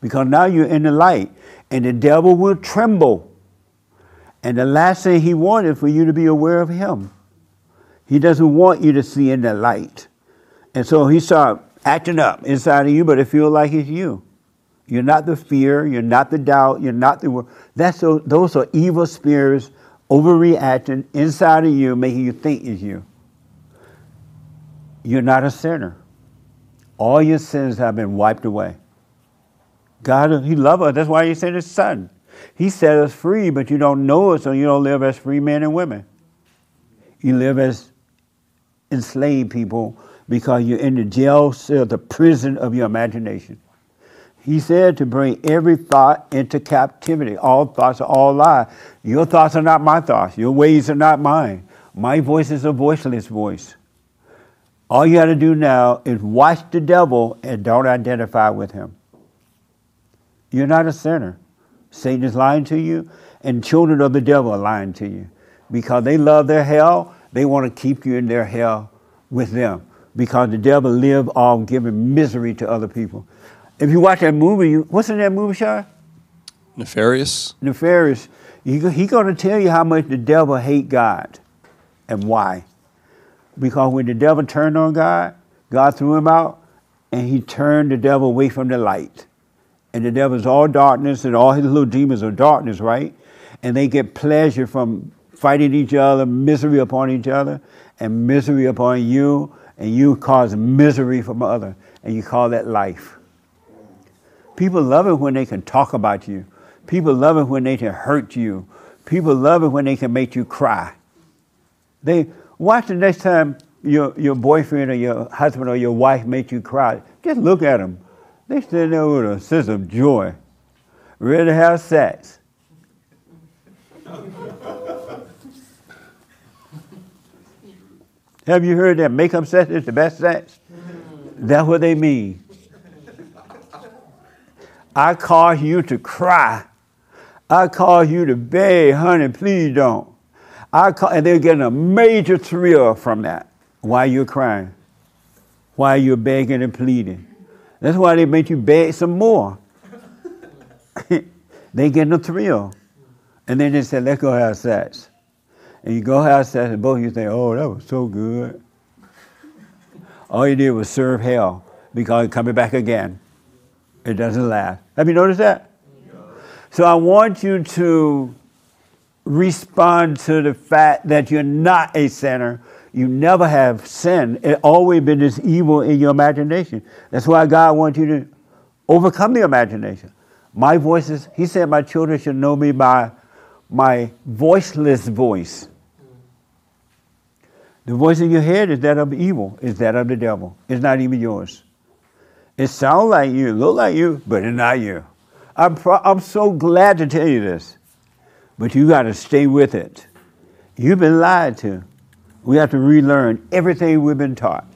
because now you're in the light, and the devil will tremble. And the last thing he wanted for you to be aware of him. He doesn't want you to see in the light. And so he started acting up inside of you, but it feels like it's you. You're not the fear, you're not the doubt, you're not the that's those are evil spirits overreacting inside of you, making you think it's you. You're not a sinner. All your sins have been wiped away. God, He loves us. That's why He sent His Son. He set us free, but you don't know it, so you don't live as free men and women. You live as enslaved people because you're in the jail cell, the prison of your imagination. He said to bring every thought into captivity. All thoughts are all lie. Your thoughts are not my thoughts. Your ways are not mine. My voice is a voiceless voice. All you got to do now is watch the devil and don't identify with him. You're not a sinner. Satan is lying to you, and children of the devil are lying to you because they love their hell. They want to keep you in their hell with them because the devil live on giving misery to other people. If you watch that movie, you, what's in that movie, Sean? Nefarious. Nefarious. He's he going to tell you how much the devil hate God and why. Because when the devil turned on God, God threw him out, and he turned the devil away from the light. And the devil's all darkness, and all his little demons are darkness, right? And they get pleasure from fighting each other, misery upon each other, and misery upon you, and you cause misery from other, and you call that life. People love it when they can talk about you. People love it when they can hurt you. People love it when they can make you cry. They watch the next time your your boyfriend or your husband or your wife make you cry. Just look at them. They stand there with a sense of joy, ready to have sex. Have you heard that makeup sex is the best sex? That's what they mean. I cause you to cry. I cause you to beg, honey, please don't. I call, and they're getting a major thrill from that. Why you're crying? Why you're begging and pleading? That's why they make you beg some more. they get a thrill. And then they say, let's go have sex. And you go have sex, and both of you think, oh, that was so good. All you did was serve hell because it's coming back again. It doesn't last. Have you noticed that? So I want you to respond to the fact that you're not a sinner. You never have sinned. It always been this evil in your imagination. That's why God wants you to overcome the imagination. My voice is, He said, my children should know me by my voiceless voice. The voice in your head is that of evil, is that of the devil. It's not even yours. It sounds like you, look like you, but it's not you. I'm, pro- I'm so glad to tell you this, but you got to stay with it. You've been lied to. We have to relearn everything we've been taught.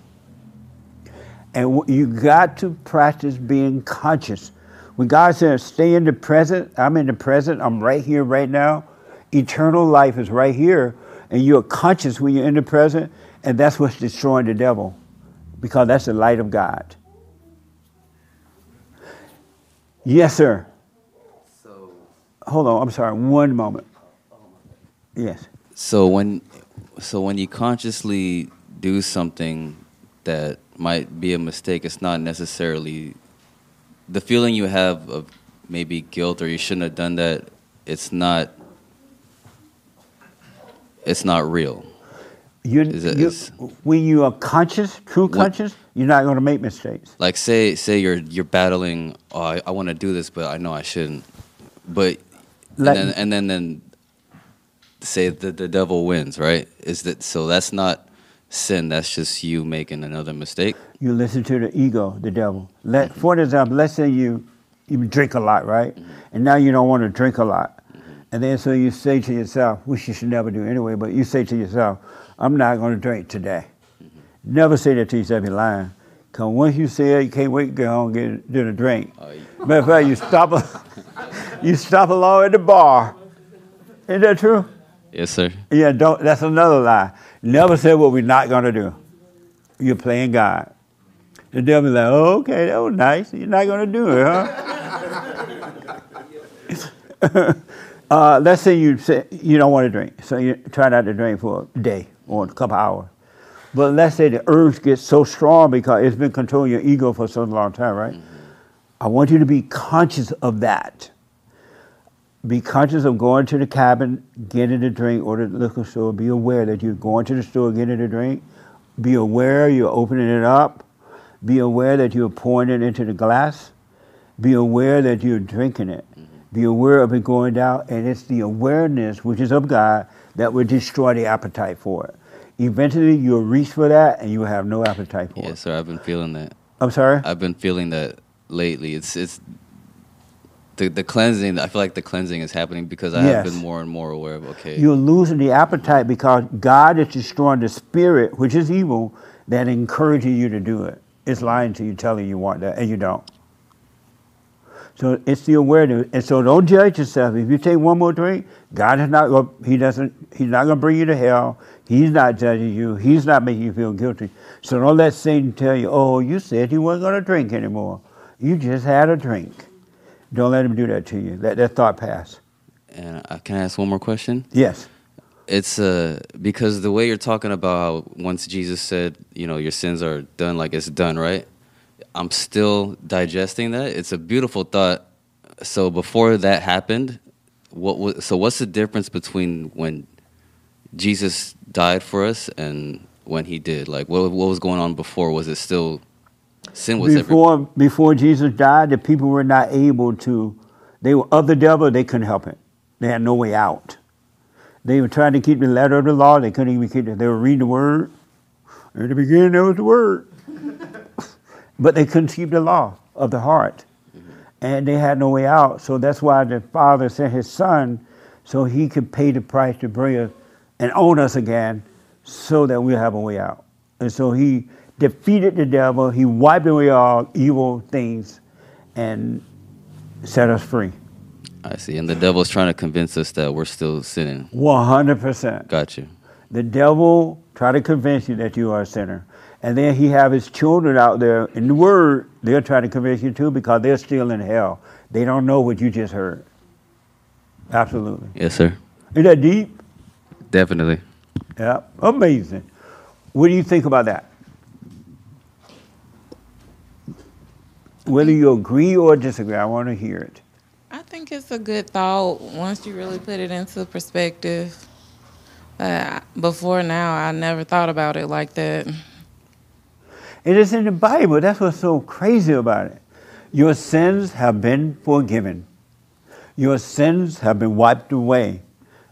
And you got to practice being conscious. When God says, stay in the present, I'm in the present, I'm right here, right now. Eternal life is right here. And you're conscious when you're in the present, and that's what's destroying the devil because that's the light of God. Yes, sir. So, Hold on, I'm sorry, one moment. Yes. so when, so when you consciously do something that might be a mistake, it's not necessarily the feeling you have of maybe guilt or you shouldn't have done that. It's not. It's not real. You, Is it- you- is- when you are conscious, true conscious, you're not going to make mistakes. like say say you're you're battling oh, I, I want to do this but I know I shouldn't but Like- and then and then then say the the devil wins right is that so that's not sin that's just you making another mistake You listen to the ego, the devil. Let, mm-hmm. for example, let's say you you drink a lot, right? Mm-hmm. And now you don't want to drink a lot. Mm-hmm. And then so you say to yourself, which you should never do anyway, but you say to yourself, I'm not going to drink today. Never say that to yourself, you're lying. Because once you say it, you can't wait to go home and get, get a drink. Matter of fact, you stop, a- you stop along at the bar. Isn't that true? yes sir Yeah, don't. That's another lie. Never say what we're not gonna do. You're playing God. The devil is like, oh, okay, that was nice. You're not gonna do it, huh? uh, let's say you say you don't want to drink, so you try not to drink for a day or a couple hours. But let's say the urge gets so strong because it's been controlling your ego for so long time, right? Mm-hmm. I want you to be conscious of that be conscious of going to the cabin, getting a drink, or the liquor store. Be aware that you're going to the store, getting a drink. Be aware you're opening it up. Be aware that you're pouring it into the glass. Be aware that you're drinking it. Mm-hmm. Be aware of it going down, and it's the awareness, which is of God, that would destroy the appetite for it. Eventually, you'll reach for that, and you will have no appetite for it. yes sir I've been feeling that I'm sorry. I've been feeling that lately it's it's the the cleansing I feel like the cleansing is happening because I have been more and more aware of okay You're losing the appetite because God is destroying the spirit, which is evil, that encourages you to do it. It's lying to you, telling you want that, and you don't. So it's the awareness, and so don't judge yourself. If you take one more drink, God is not going. He doesn't. He's not going to bring you to hell. He's not judging you. He's not making you feel guilty. So don't let Satan tell you, "Oh, you said you weren't going to drink anymore. You just had a drink." Don't let him do that to you. Let that thought pass. and I, can I ask one more question Yes. It's uh because the way you're talking about how once Jesus said, you know, your sins are done, like it's done, right? I'm still digesting that. It's a beautiful thought. So before that happened, what was so what's the difference between when Jesus died for us and when he did? Like what what was going on before? Was it still sin was before before Jesus died, the people were not able to. They were of the devil. They couldn't help it. They had no way out. They were trying to keep the letter of the law. They couldn't even keep it. They were reading the word. In the beginning, there was the word, but they couldn't keep the law of the heart, and they had no way out. So that's why the Father sent His Son, so He could pay the price to bring us and own us again, so that we'll have a way out. And so He defeated the devil. He wiped away all evil things, and set us free. I see. And the devil's trying to convince us that we're still sinning. One hundred percent. Got you. The devil try to convince you that you are a sinner, and then he have his children out there in the word. They're trying to convince you too because they're still in hell. They don't know what you just heard. Absolutely. Yes, sir. Is that deep? Definitely. Yeah. Amazing. What do you think about that? Whether you agree or disagree, I want to hear it. I think it's a good thought once you really put it into perspective. Uh, before now, I never thought about it like that. It is in the Bible. That's what's so crazy about it. Your sins have been forgiven. Your sins have been wiped away.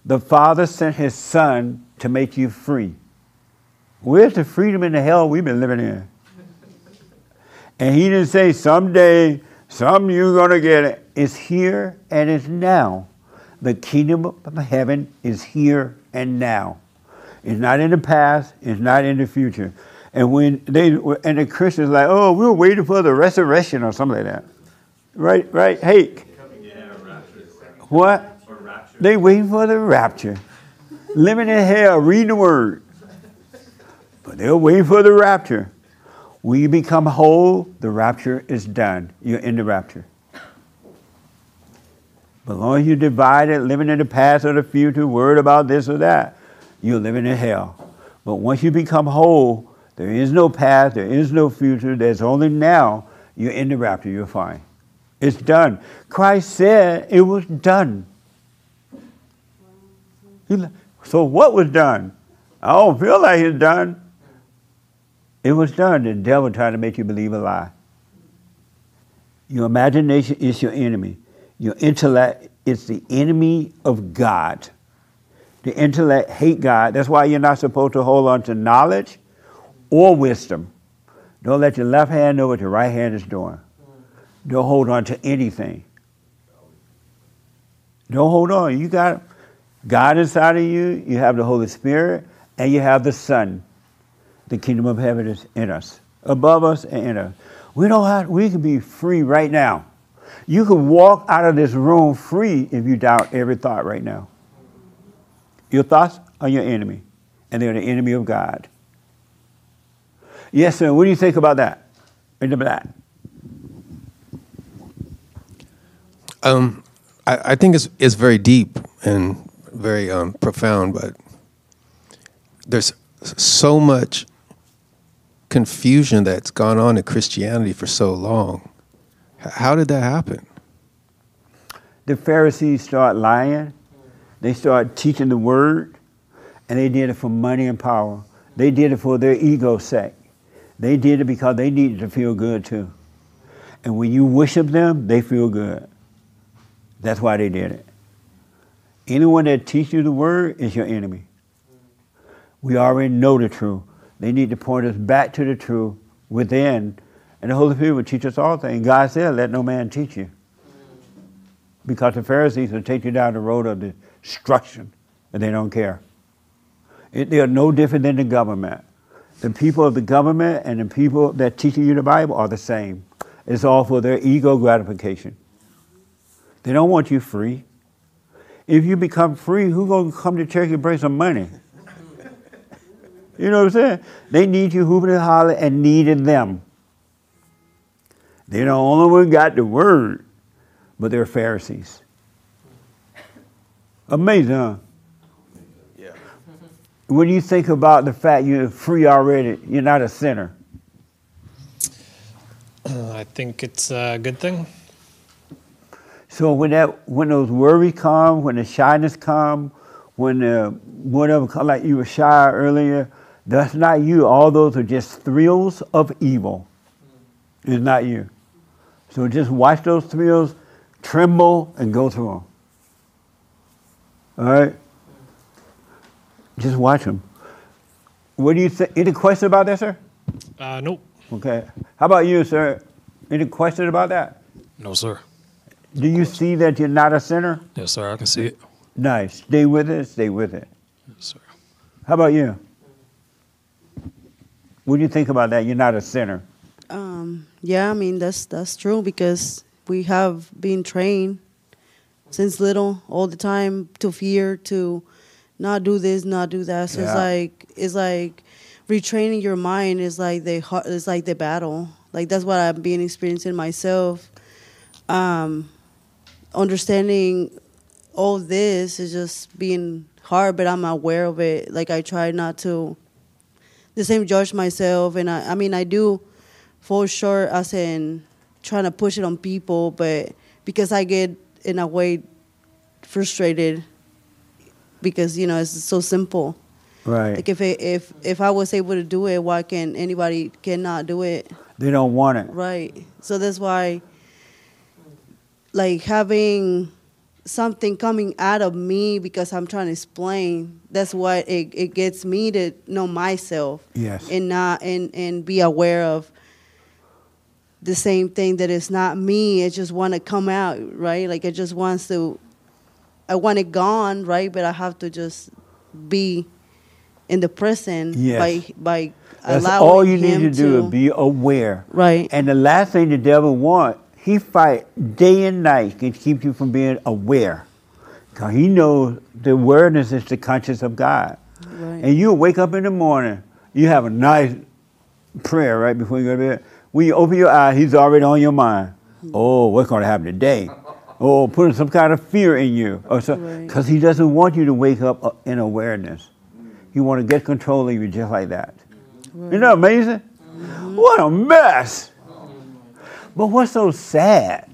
The Father sent His Son to make you free. Where's the freedom in the hell we've been living in? And He didn't say someday, some you're going to get it. It's here and it's now. The kingdom of heaven is here and now. It's not in the past, it's not in the future. And when they and the Christians were like, oh, we're waiting for the resurrection or something like that. Right, right, hey. What? They waiting for the rapture. Living in hell, reading the word. But they're waiting for the rapture. When you become whole, the rapture is done. You're in the rapture. But long as you're divided, living in the past or the future, worried about this or that, you're living in hell. But once you become whole, there is no past, there is no future, there's only now. You're in the rapture, you're fine. It's done. Christ said it was done. So what was done? I don't feel like it's done. It was done. The devil trying to make you believe a lie. Your imagination is your enemy. Your intellect is the enemy of God. The intellect hate God. That's why you're not supposed to hold on to knowledge or wisdom. Don't let your left hand know what your right hand is doing. Don't hold on to anything. Don't hold on. You got God inside of you, you have the Holy Spirit, and you have the Son. The kingdom of heaven is in us, above us and in us. We don't have we can be free right now. You can walk out of this room free if you doubt every thought right now. Your thoughts are your enemy, and they're the enemy of God. Yes, sir. What do you think about that? Remember that. Um, I, I think it's it's very deep and very um, profound, but there's so much confusion that's gone on in Christianity for so long. How did that happen? the Pharisees start lying, they start teaching the word, and they did it for money and power. They did it for their ego's sake. They did it because they needed to feel good too. And when you worship them, they feel good. That's why they did it. Anyone that teaches you the word is your enemy. We already know the truth. They need to point us back to the truth within, and the Holy Spirit will teach us all things. God said, "Let no man teach you." because the Pharisees will take you down the road of destruction, and they don't care. It, they are no different than the government. The people of the government and the people that teaching you the Bible are the same. It's all for their ego gratification. They don't want you free. If you become free, who's gonna come to church and bring some money? You know what I'm saying? They need you hooping and hollering and needed them. They're the only one got the word but they're Pharisees. Amazing, huh? Yeah. When you think about the fact you're free already, you're not a sinner. Uh, I think it's a good thing. So when that, when those worries come, when the shyness come, when the whatever come, like you were shy earlier, that's not you. All those are just thrills of evil. It's not you. So just watch those thrills, tremble, and go through them. All right. Just watch them. What do you think? Any question about that, sir? Uh, nope. Okay. How about you, sir? Any question about that? No, sir. Do you see that you're not a sinner? Yes, sir. I can see it. Nice. Stay with it. Stay with it. Yes, sir. How about you? What do you think about that? You're not a sinner. Um, yeah, I mean that's that's true because we have been trained since little all the time to fear to not do this, not do that. So it's like it's like retraining your mind is like the is like the battle. Like that's what I've been experiencing myself. Um, understanding all this is just being hard, but I'm aware of it. Like I try not to the same judge myself, and I, I mean I do fall short as in trying to push it on people, but because I get in a way frustrated because you know it's so simple. Right. Like if it, if if I was able to do it, why can anybody cannot do it? They don't want it. Right. So that's why, like having something coming out of me because I'm trying to explain. That's what it, it gets me to know myself. Yes. And not and and be aware of the same thing that it's not me. It just want to come out, right? Like it just wants to. I want it gone, right? But I have to just be in the present Yes. by by That's allowing all you need to do is be aware. Right. And the last thing the devil wants, he fight day and night to keep you from being aware. Because he knows the awareness is the conscience of God. Right. And you wake up in the morning, you have a nice prayer right before you go to bed. When you open your eyes, he's already on your mind. Hmm. Oh, what's going to happen today? Oh, putting some kind of fear in you, or so, because he doesn't want you to wake up uh, in awareness. He want to get control of you just like that. Isn't that amazing? What a mess! But what's so sad?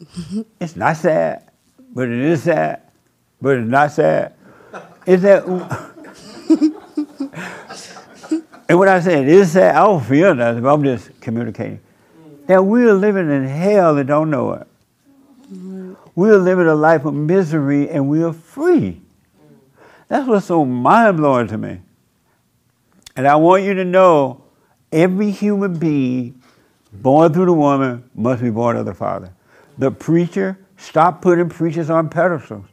It's not sad, but it is sad. But it's not sad. Is that? and when I say it is sad, I don't feel nothing. But I'm just communicating that we're living in hell and don't know it. We're living a life of misery and we are free. That's what's so mind blowing to me. And I want you to know every human being born through the woman must be born of the Father. The preacher, stop putting preachers on pedestals.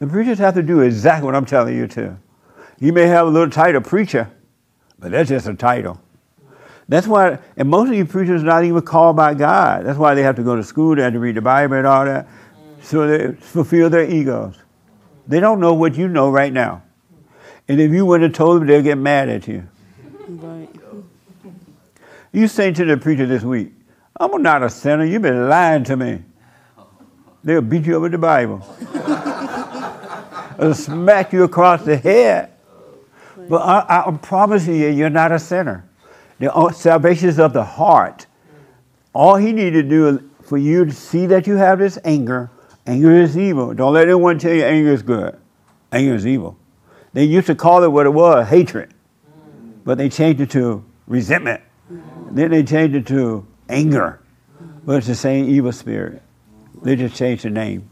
The preachers have to do exactly what I'm telling you to. You may have a little title preacher, but that's just a title. That's why, and most of you preachers are not even called by God. That's why they have to go to school, they have to read the Bible and all that, so they fulfill their egos. They don't know what you know right now. And if you would have told them, they'll get mad at you. Right. You say to the preacher this week, I'm not a sinner, you've been lying to me. They'll beat you up with the Bible. or smack you across the head. But I, I promise you, you're not a sinner. The uh, salvation is of the heart. All he needed to do for you to see that you have this anger. Anger is evil. Don't let anyone tell you anger is good. Anger is evil. They used to call it what it was, hatred. But they changed it to resentment. Then they changed it to anger. But it's the same evil spirit. They just changed the name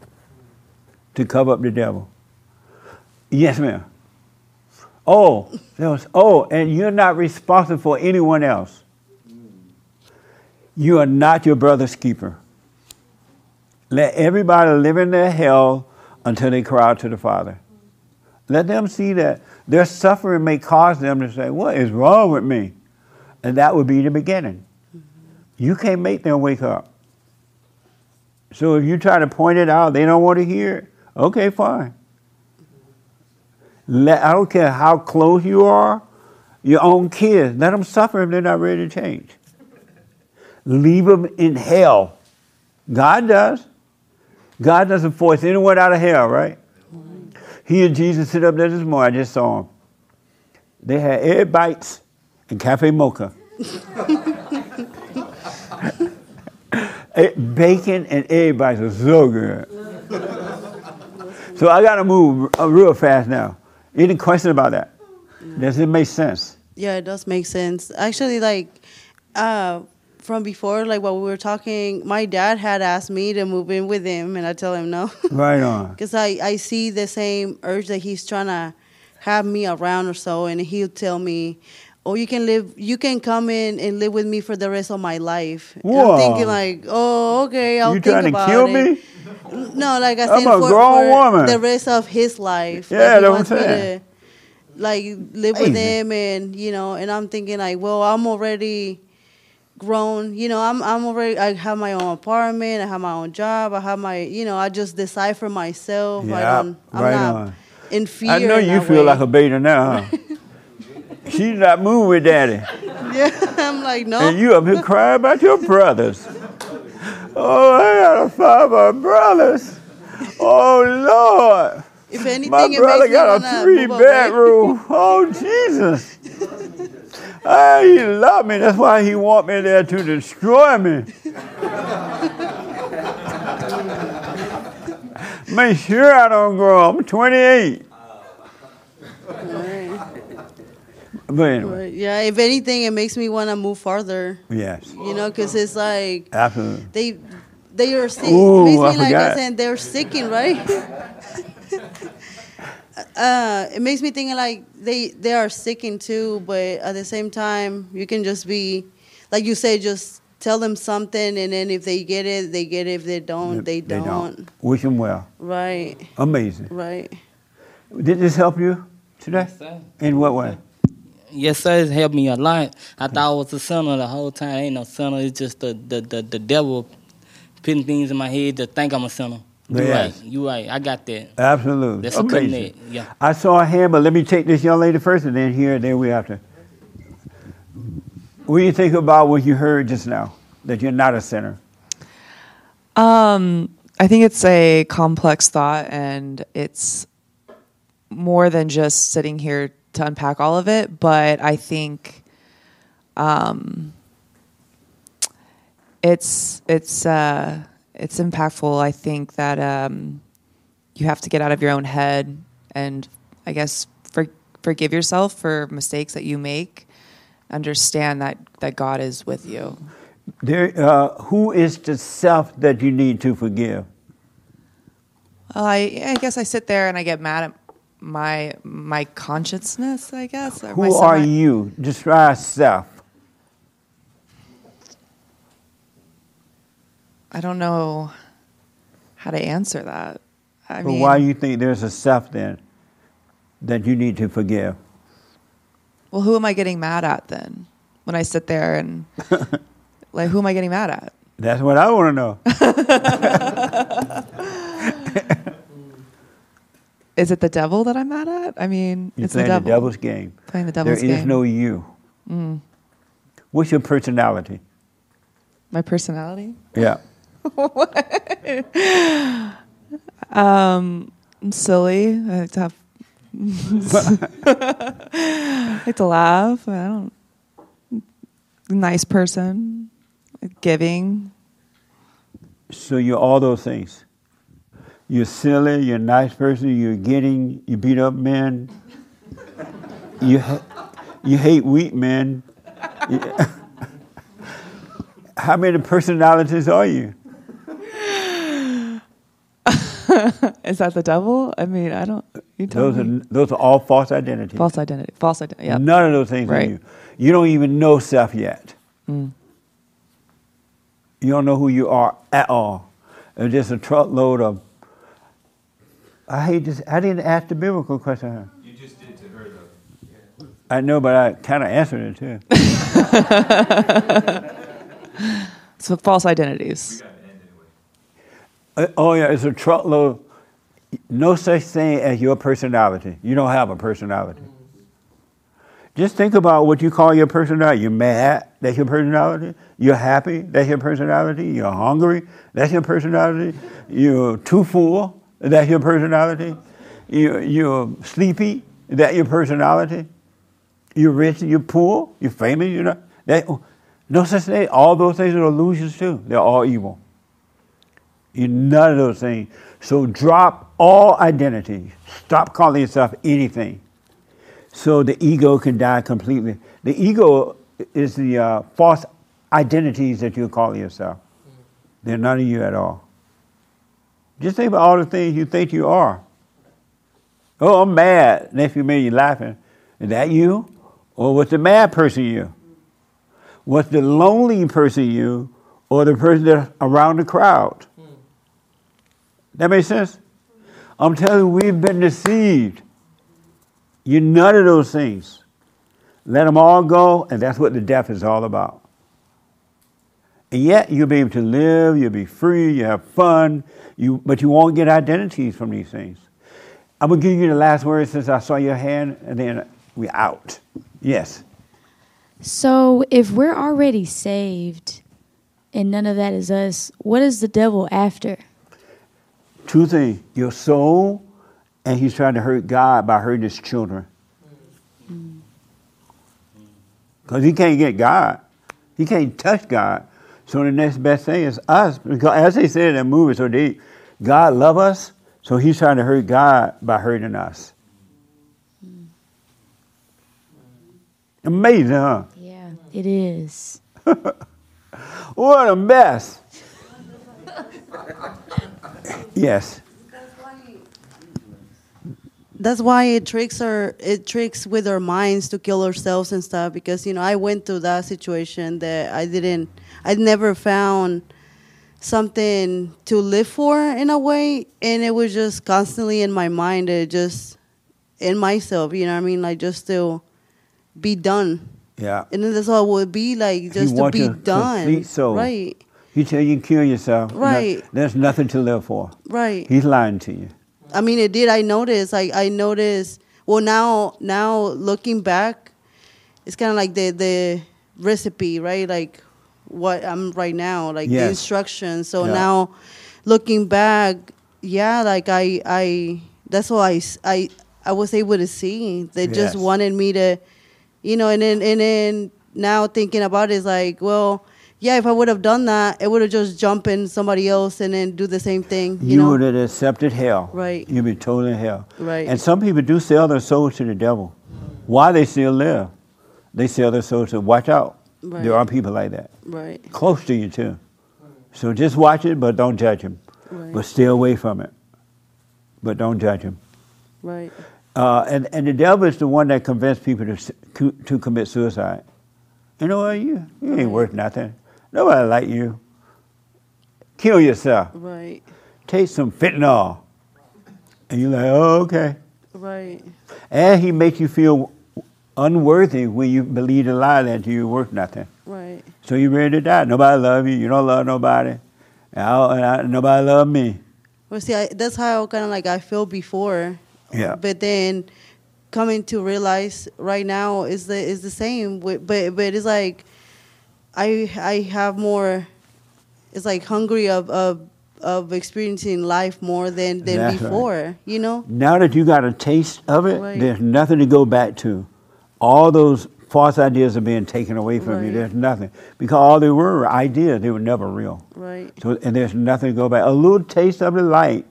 to cover up the devil. Yes, ma'am. Oh, there was, oh, and you're not responsible for anyone else. You are not your brother's keeper. Let everybody live in their hell until they cry out to the Father. Let them see that their suffering may cause them to say, What is wrong with me? And that would be the beginning. Mm-hmm. You can't make them wake up. So if you try to point it out, they don't want to hear it. Okay, fine. Mm-hmm. Let, I don't care how close you are, your own kids, let them suffer if they're not ready to change. Leave them in hell. God does. God doesn't force anyone out of hell, right? He and Jesus sit up there this morning. I just saw them. They had egg bites and cafe mocha. Bacon and egg bites are so good. So I got to move uh, real fast now. Any question about that? Does it make sense? Yeah, it does make sense. Actually, like uh, from before, like while we were talking, my dad had asked me to move in with him, and I tell him no. Right on. Because I, I see the same urge that he's trying to have me around or so, and he'll tell me, "Oh, you can live, you can come in and live with me for the rest of my life." Whoa. I'm thinking like, "Oh, okay, I'll You think trying to about kill it." me? No, like I I'm said, a for, grown for woman. the rest of his life. Yeah, Like, that's what I'm saying. to, like live with him, and you know, and I'm thinking like, well, I'm already grown. You know, I'm I'm already. I have my own apartment. I have my own job. I have my. You know, I just decide for myself. I Yeah, don't. I'm right not on. in fear. I know you feel way. like a beta now, huh? She's not moving with daddy. Yeah, I'm like no. And you up here crying about your brothers. Oh, I got five of brothers. Oh, Lord. If anything, My brother got a three bedroom. Oh, Jesus. Ah, he love me. That's why he want me there to destroy me. Make sure I don't grow. I'm 28. But anyway, yeah, if anything, it makes me want to move farther. yes, You know, because it's like absolutely. they they are sick. Ooh, makes me I like I said, they're sicking, right? uh, it makes me think like they they are sicking too, but at the same time, you can just be, like you say, just tell them something, and then if they get it, they get it. If they don't, they, They don't. Wish them well. Right. Amazing. Right. Did this help you today? Yes, sir. In what way? Yes, sir. It's helped me a lot. I thought I was a sinner the whole time. Ain't no sinner. It's just the the, the, the devil putting things in my head to think I'm a sinner. You Yes. right. You right. I got that. Absolutely. That's a Amazing. connect. Yeah. I saw a hand, but let me take this young lady first, and then here, and then we have to. What do you think about what you heard just now? That you're not a sinner. Um, I think it's a complex thought, and it's more than just sitting here to unpack all of it. But I think um, it's it's uh, it's impactful. I think that um, you have to get out of your own head, and I guess for, forgive yourself for mistakes that you make. Understand that that God is with you. There, uh, who is the self that you need to forgive? Well, I, I guess I sit there and I get mad at my my consciousness. I guess. or my Who are you? Describe self. I don't know how to answer that. I but mean, why do you think there's a self then that you need to forgive? well, who am I getting mad at then? When I sit there and like, who am I getting mad at? That's what I want to know. Is it the devil that I'm mad at? I mean, You're it's the playing devil. the devil's game. Playing the devil's There is game. no you. Mm. What's your personality? My personality. Yeah. um, I'm silly. I like to have. I like to laugh. I don't. Nice person, giving. So you're all those things. You're silly. You're a nice person. You're getting. You beat up men. You ha- you hate weak men. How many personalities are you? Is that the devil? I mean, I don't. You tell Those are those are all false identities. False identity. False identity. Yeah. None of those things Right. are you. You don't even know self yet. Mm. You don't know who you are at all. It's just a truckload of. I hate this. I didn't ask the biblical question. Huh? You just did to her though. I know, but I kind of answered it too. So false identities. Uh, oh yeah, it's a truckload. No such thing as your personality. You don't have a personality. Just think about what you call your personality. You're mad, that's your personality. You're happy, that's your personality. You're hungry, that's your personality. You're too full, that's your personality. You're, you're sleepy, that's your personality. You're rich, you're poor, you're famous, you're not. That, no such thing. All those things are illusions too. They're all evil. You're none of those things. So drop all identity. Stop calling yourself anything. So the ego can die completely. The ego is the uh, false identities that you call yourself. They're none of you at all. Just think about all the things you think you are. Oh, I'm mad. Few minutes you're laughing. Is that you? Or was the mad person you? Was the lonely person you? Or the person that's around the crowd? That makes sense? I'm telling you, we've been deceived. You're none of those things. Let them all go, and that's what the death is all about. And yet, you'll be able to live, you'll be free, you have fun, you, but you won't get identities from these things. I'm going to give you the last word since I saw your hand, and then we out. Yes. So if we're already saved and none of that is us, what is the devil after? Two things your soul, and he's trying to hurt God by hurting his children. Because he can't get God, he can't touch God. So the next best thing is us. Because as they said in that movie, so they, God love us, so he's trying to hurt God by hurting us. Amazing, huh? Yeah, it is. What a mess. yes. that's why it tricks our it tricks with our minds to kill ourselves and stuff because you know I went through that situation that I didn't I never found something to live for in a way and it was just constantly in my mind it just in myself you know what I mean like just to be done. Yeah. And then that's all it would be like just to be done. Right. He tell you kill yourself. No- Right. there's nothing to live for. Right. He's lying to you. I mean, it did. I noticed. I I noticed. Well, now now looking back, it's kind of like the the recipe, right? Like what I'm right now, like the instructions. So Yeah. now, looking back, yeah, like I I that's what I was able to see. They just wanted me to, you know, and then and then now thinking about it is like, well. Yeah, if I would have done that, it would have just jumped in somebody else and then do the same thing. You, You, know, would have accepted hell. Right. You'd be totally in hell. Right. And some people do sell their souls to the devil. Why they still live? They sell their souls to watch out. Right. There are people like that. right. Close to you too. So just watch it, but don't judge them. Right. But stay away from it. But don't judge them. Right. Uh, and, and the devil is the one that convinced people to, to, to commit suicide. You know what? You, you ain't worth nothing. Nobody like you. Kill yourself. Right. Take some fentanyl. And you're like, oh, okay. Right. And he makes you feel unworthy when you believe the lie that you're worth nothing. Right. So you're ready to die. Nobody love you. You don't love nobody. And I, and I, nobody love me. Well, see, I, that's how kind of like I feel before. Yeah. But then coming to realize right now is the is the same. But but it's like I I have more. It's like hungry of of of experiencing life more than than That's right. before. You know. Now that you got a taste of it, Right. there's nothing to go back to. All those false ideas are being taken away from you. There's nothing. Because all they were were ideas, they were never real. Right. So and there's nothing to go back. A little taste of the light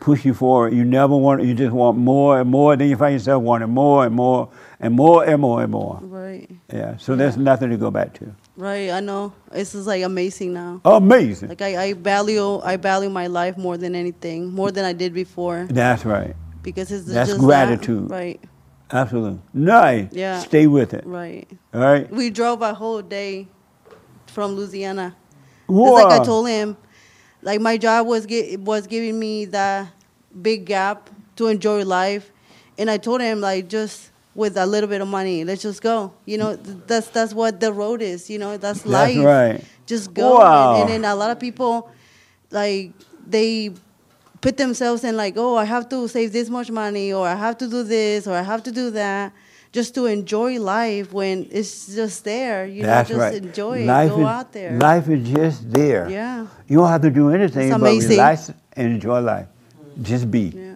push you forward. You never want you just want more and more, then you find yourself wanting more and more and more and more and more. Right. Yeah. So there's nothing to go back to. Right. I know. This is like amazing now. Amazing. Like I, I value I value my life more than anything, more than I did before. That's right. Because it's That's just gratitude. That, right. Absolutely. Nice. Yeah. Stay with it. Right. All right. We drove a whole day from Louisiana. It's like I told him, like my job was gi- was giving me that big gap to enjoy life, and I told him like just with a little bit of money, let's just go. You know, th- that's that's what the road is. You know, that's, That's life. right. Just go. Wow. And, and then a lot of people, like they put themselves in like, oh, I have to save this much money, or I have to do this, or I have to do that, just to enjoy life when it's just there. You That's know, just right. enjoy it. life Go is, out there. Life is just there. Yeah. You don't have to do anything It's but amazing. relax and enjoy life. Just be. Yeah.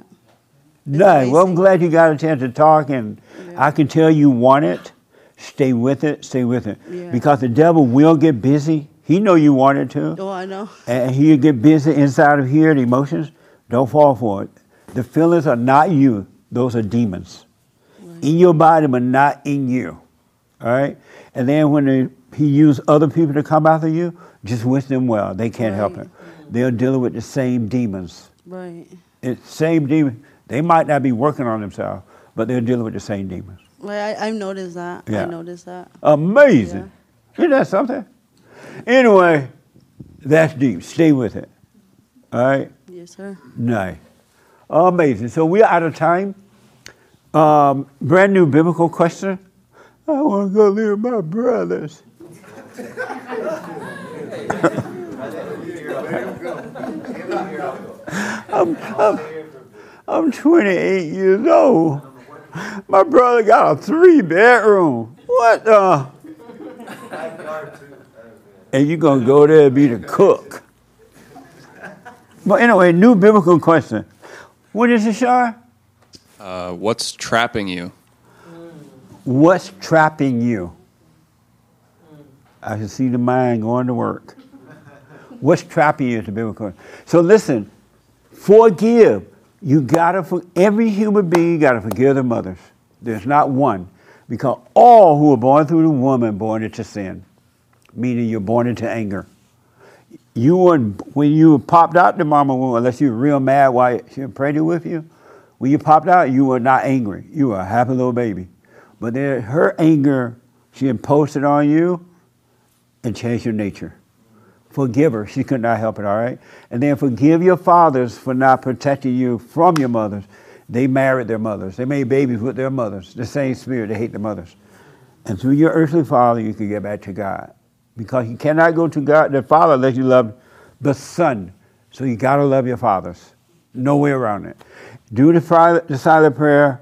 Nice. Well, I'm glad you got a chance to talk, and I can tell you want it. Stay with it. Stay with it. Yeah. Because the devil will get busy. He know you want it to. Oh, I know. and he'll get busy inside of here, the emotions. Don't fall for it. The feelings are not you, those are demons. In your body, but not in you. All right? And then when they, he used other people to come after you, just wish them well. They can't help it. They're dealing with the same demons. Right. It's same demon. They might not be working on themselves, but they're dealing with the same demons. Well, I, I've noticed that. Yeah. I noticed that. Amazing. Isn't that something? Anyway, that's deep. Stay with it. All right? Yes, sir. Nice. Amazing. So we're out of time. Um, brand new biblical question. I want to go live with my brothers. I'm, I'm, I'm 28 years old. My brother got a three bedroom. What the? And you're going to go there and be the cook. But anyway, new biblical question. What is it, Shar? Uh, what's trapping you? What's trapping you? I can see the mind going to work. What's trapping you is the biblical question. So listen, forgive. You gotta for every human being You gotta forgive their mothers. There's not one. Because all who are born through the woman born into sin. Meaning you're born into anger. You weren't when you popped out the mama womb, unless you were real mad while she was pregnant with you. When you popped out, you were not angry. You were a happy little baby. But then her anger, she imposed it on you and changed your nature. Forgive her. She could not help it, all right? And then forgive your fathers for not protecting you from your mothers. They married their mothers. They made babies with their mothers. The same spirit, they hate the mothers. And through your earthly father, you can get back to God. Because you cannot go to God, the Father, unless you love the Son. So you got to love your fathers. No way around it. Do the, the silent prayer.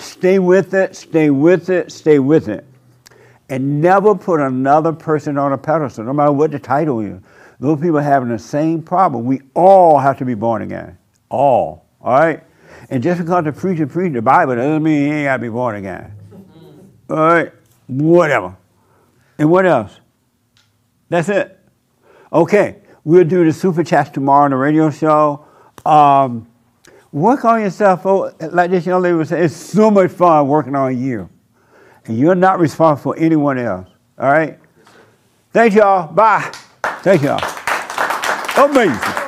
Stay with it, stay with it, stay with it. And never put another person on a pedestal, no matter what the title is. Those people are having the same problem. We all have to be born again. All. All right? And just because the preacher preach the Bible doesn't mean he ain't got to be born again. All right? Whatever. And what else? That's it. Okay. We'll do the super chats tomorrow on the radio show. Um, work on yourself. Oh, like this young lady was saying, it's so much fun working on you. And you're not responsible for anyone else. All right? Thank y'all. Bye. Thank y'all. Amazing.